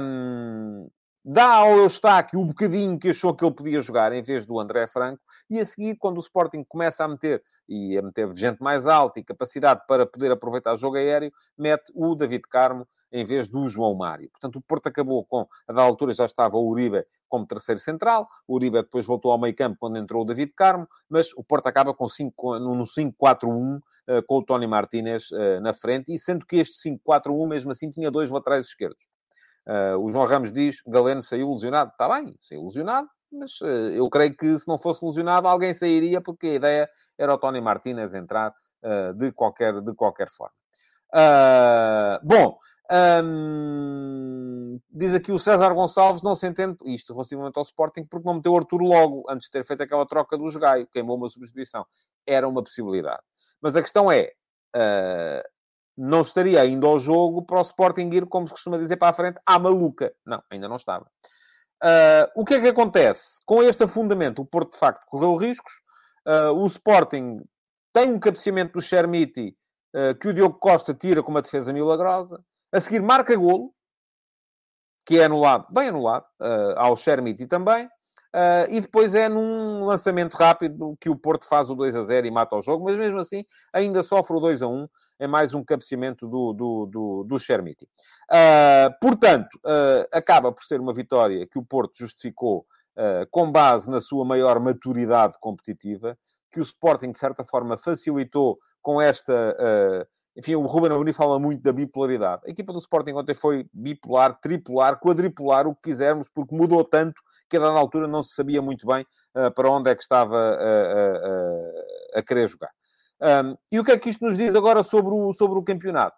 Um, dá ao Eustáquio o bocadinho que achou que ele podia jogar em vez do André Franco, e a seguir, quando o Sporting começa a meter, e a meter gente mais alta e capacidade para poder aproveitar o jogo aéreo, mete o David Carmo em vez do João Mário. Portanto, o Porto acabou com, a da altura já estava o Uribe como terceiro central, o Uribe depois voltou ao meio campo quando entrou o David Carmo, mas o Porto acaba com 5, no 5-4-1, eh, com o Tony Martinez eh, na frente, e sendo que este 5-4-1, mesmo assim, tinha dois laterais esquerdos. Uh, o João Ramos diz Galeno saiu lesionado. Está bem, saiu lesionado, mas uh, eu creio que se não fosse lesionado, alguém sairia, porque a ideia era o Tony Martinez entrar uh, de, qualquer, de qualquer forma. bom, um, diz aqui o César Gonçalves, não se entende isto relativamente ao Sporting, porque não meteu o Arthur logo, antes de ter feito aquela troca do Gaio, queimou uma substituição. Era uma possibilidade. Mas a questão é, não estaria ainda ao jogo para o Sporting ir, como se costuma dizer, para a frente, à maluca. Não, ainda não estava. Uh, o que é que acontece? Com este afundamento, o Porto, de facto, correu riscos. Uh, o Sporting tem um cabeceamento do Chermiti uh, que o Diogo Costa tira com uma defesa milagrosa. A seguir, marca golo, que é anulado, bem anulado, ao Chermiti também. Uh, e depois é num lançamento rápido que o Porto faz o 2 a 0 e mata o jogo, mas mesmo assim ainda sofre o 2 a 1. Em mais um cabeceamento do, do, do, do Chermiti. Uh, portanto, uh, acaba por ser uma vitória que o Porto justificou uh, com base na sua maior maturidade competitiva, que o Sporting, de certa forma, facilitou com esta enfim, o Ruben Amorim fala muito da bipolaridade. A equipa do Sporting ontem foi bipolar, tripolar, quadripolar, o que quisermos, porque mudou tanto que a dada altura não se sabia muito bem para onde é que estava a querer jogar. Um, e o que é que isto nos diz agora sobre o, sobre o campeonato?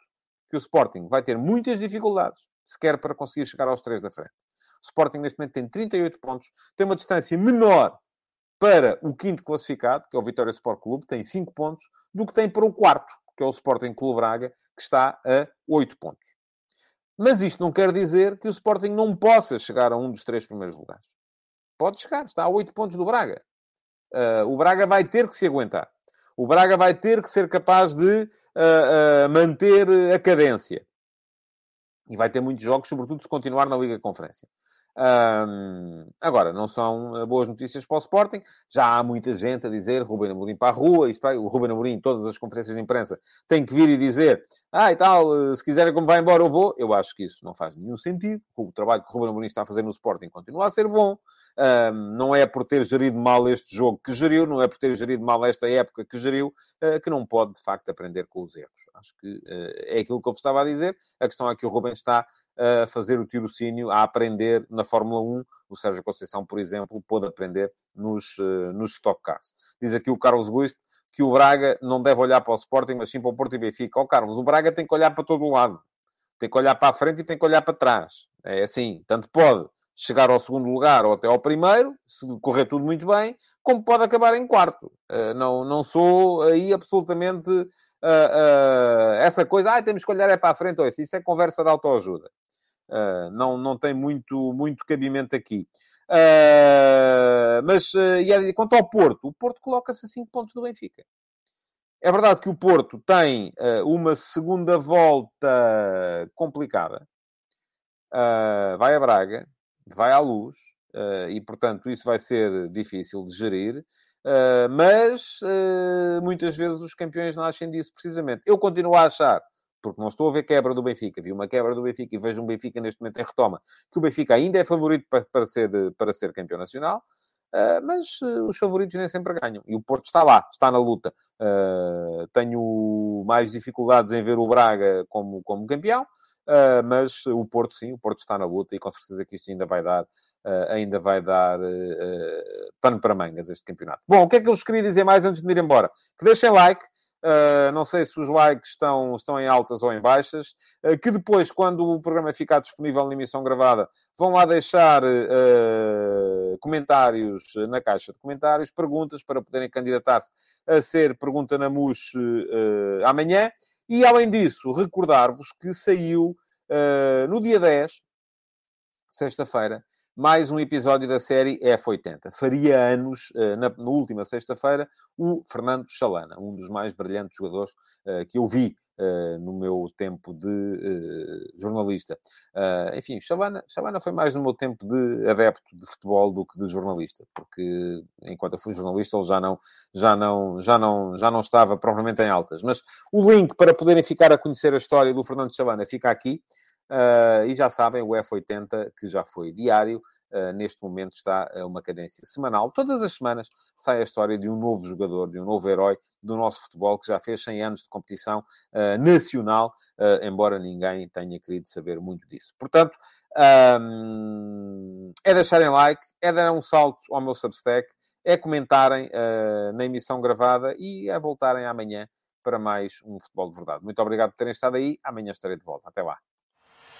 Que o Sporting vai ter muitas dificuldades, sequer para conseguir chegar aos três da frente. O Sporting neste momento tem 38 pontos, tem uma distância menor para o quinto classificado, que é o Vitória Sport Clube, tem 5 pontos, do que tem para o quarto, que é o Sporting Clube Braga, que está a 8 pontos. Mas isto não quer dizer que o Sporting não possa chegar a um dos três primeiros lugares. Pode chegar, está a 8 pontos do Braga. Uh, o Braga vai ter que se aguentar. O Braga vai ter que ser capaz de uh, uh, manter a cadência. E vai ter muitos jogos, sobretudo se continuar na Liga Conferência. Um, agora, não são eh, boas notícias para o Sporting. Já há muita gente a dizer Ruben Amorim para a rua. Isto, o Ruben Amorim, em todas as conferências de imprensa, tem que vir e dizer ah, e tal, eh, se quiserem como vai embora, eu vou. Eu acho que isso não faz nenhum sentido. O trabalho que o Ruben Amorim está a fazer no Sporting continua a ser bom. Um, não é por ter gerido mal este jogo que geriu, não é por ter gerido mal esta época que geriu, uh, que não pode, de facto, aprender com os erros. Acho que uh, é aquilo que eu vos estava a dizer. A questão é que o Ruben está a fazer o tirocínio, a aprender na Fórmula 1. O Sérgio Conceição, por exemplo, pôde aprender nos, uh, nos Stock Cars. Diz aqui o Carlos Guist que o Braga não deve olhar para o Sporting, mas sim para o Porto e Benfica. Ó, oh, Carlos, o Braga tem que olhar para todo o lado. Tem que olhar para a frente e tem que olhar para trás. É assim, tanto pode chegar ao segundo lugar ou até ao primeiro, se correr tudo muito bem, como pode acabar em quarto. Uh, não, não sou aí absolutamente uh, uh, essa coisa, ah, temos que olhar é para a frente, ou isso, isso é conversa de autoajuda. Uh, não, não tem muito, muito cabimento aqui. Uh, mas, uh, e quanto ao Porto, o Porto coloca-se a 5 pontos do Benfica. É verdade que o Porto tem uma segunda volta complicada. vai a Braga, vai à luz, e portanto isso vai ser difícil de gerir. mas muitas vezes os campeões nascem disso precisamente. Eu continuo a achar porque não estou a ver quebra do Benfica. Vi uma quebra do Benfica e vejo um Benfica neste momento em retoma, que o Benfica ainda é favorito para, para, ser, para ser campeão nacional, uh, mas uh, os favoritos nem sempre ganham. E o Porto está lá, está na luta. Uh, tenho mais dificuldades em ver o Braga como, como campeão, mas o Porto sim, o Porto está na luta e com certeza que isto ainda vai dar. ainda vai dar pano para mangas este campeonato. Bom, o que é que eu vos queria dizer mais antes de me ir embora? Que deixem like, Uh, não sei se os likes estão, estão em altas ou em baixas, uh, que depois, quando o programa ficar disponível na emissão gravada, vão lá deixar uh, comentários na caixa de comentários, perguntas para poderem candidatar-se a ser Pergunta na MUS amanhã. E, além disso, recordar-vos que saiu no dia 10, sexta-feira, mais um episódio da série F80. Faria anos, eh, na, na última sexta-feira, o Fernando Chalana, um dos mais brilhantes jogadores uh, que eu vi uh, no meu tempo de uh, jornalista. enfim, Chalana, Chalana foi mais no meu tempo de adepto de futebol do que de jornalista, porque enquanto eu fui jornalista ele já não, já não, já não, já não estava propriamente em altas. Mas o link para poderem ficar a conhecer a história do Fernando Chalana fica aqui. Uh, e já sabem, o F80, que já foi diário, uh, neste momento está a uma cadência semanal. Todas as semanas sai a história de um novo jogador, de um novo herói do nosso futebol, que já fez 100 anos de competição uh, nacional, embora ninguém tenha querido saber muito disso. Portanto, é deixarem like, é dar um salto ao meu Substack, é comentarem na emissão gravada e é voltarem amanhã para mais um Futebol de Verdade. Muito obrigado por terem estado aí. Amanhã estarei de volta. Até lá.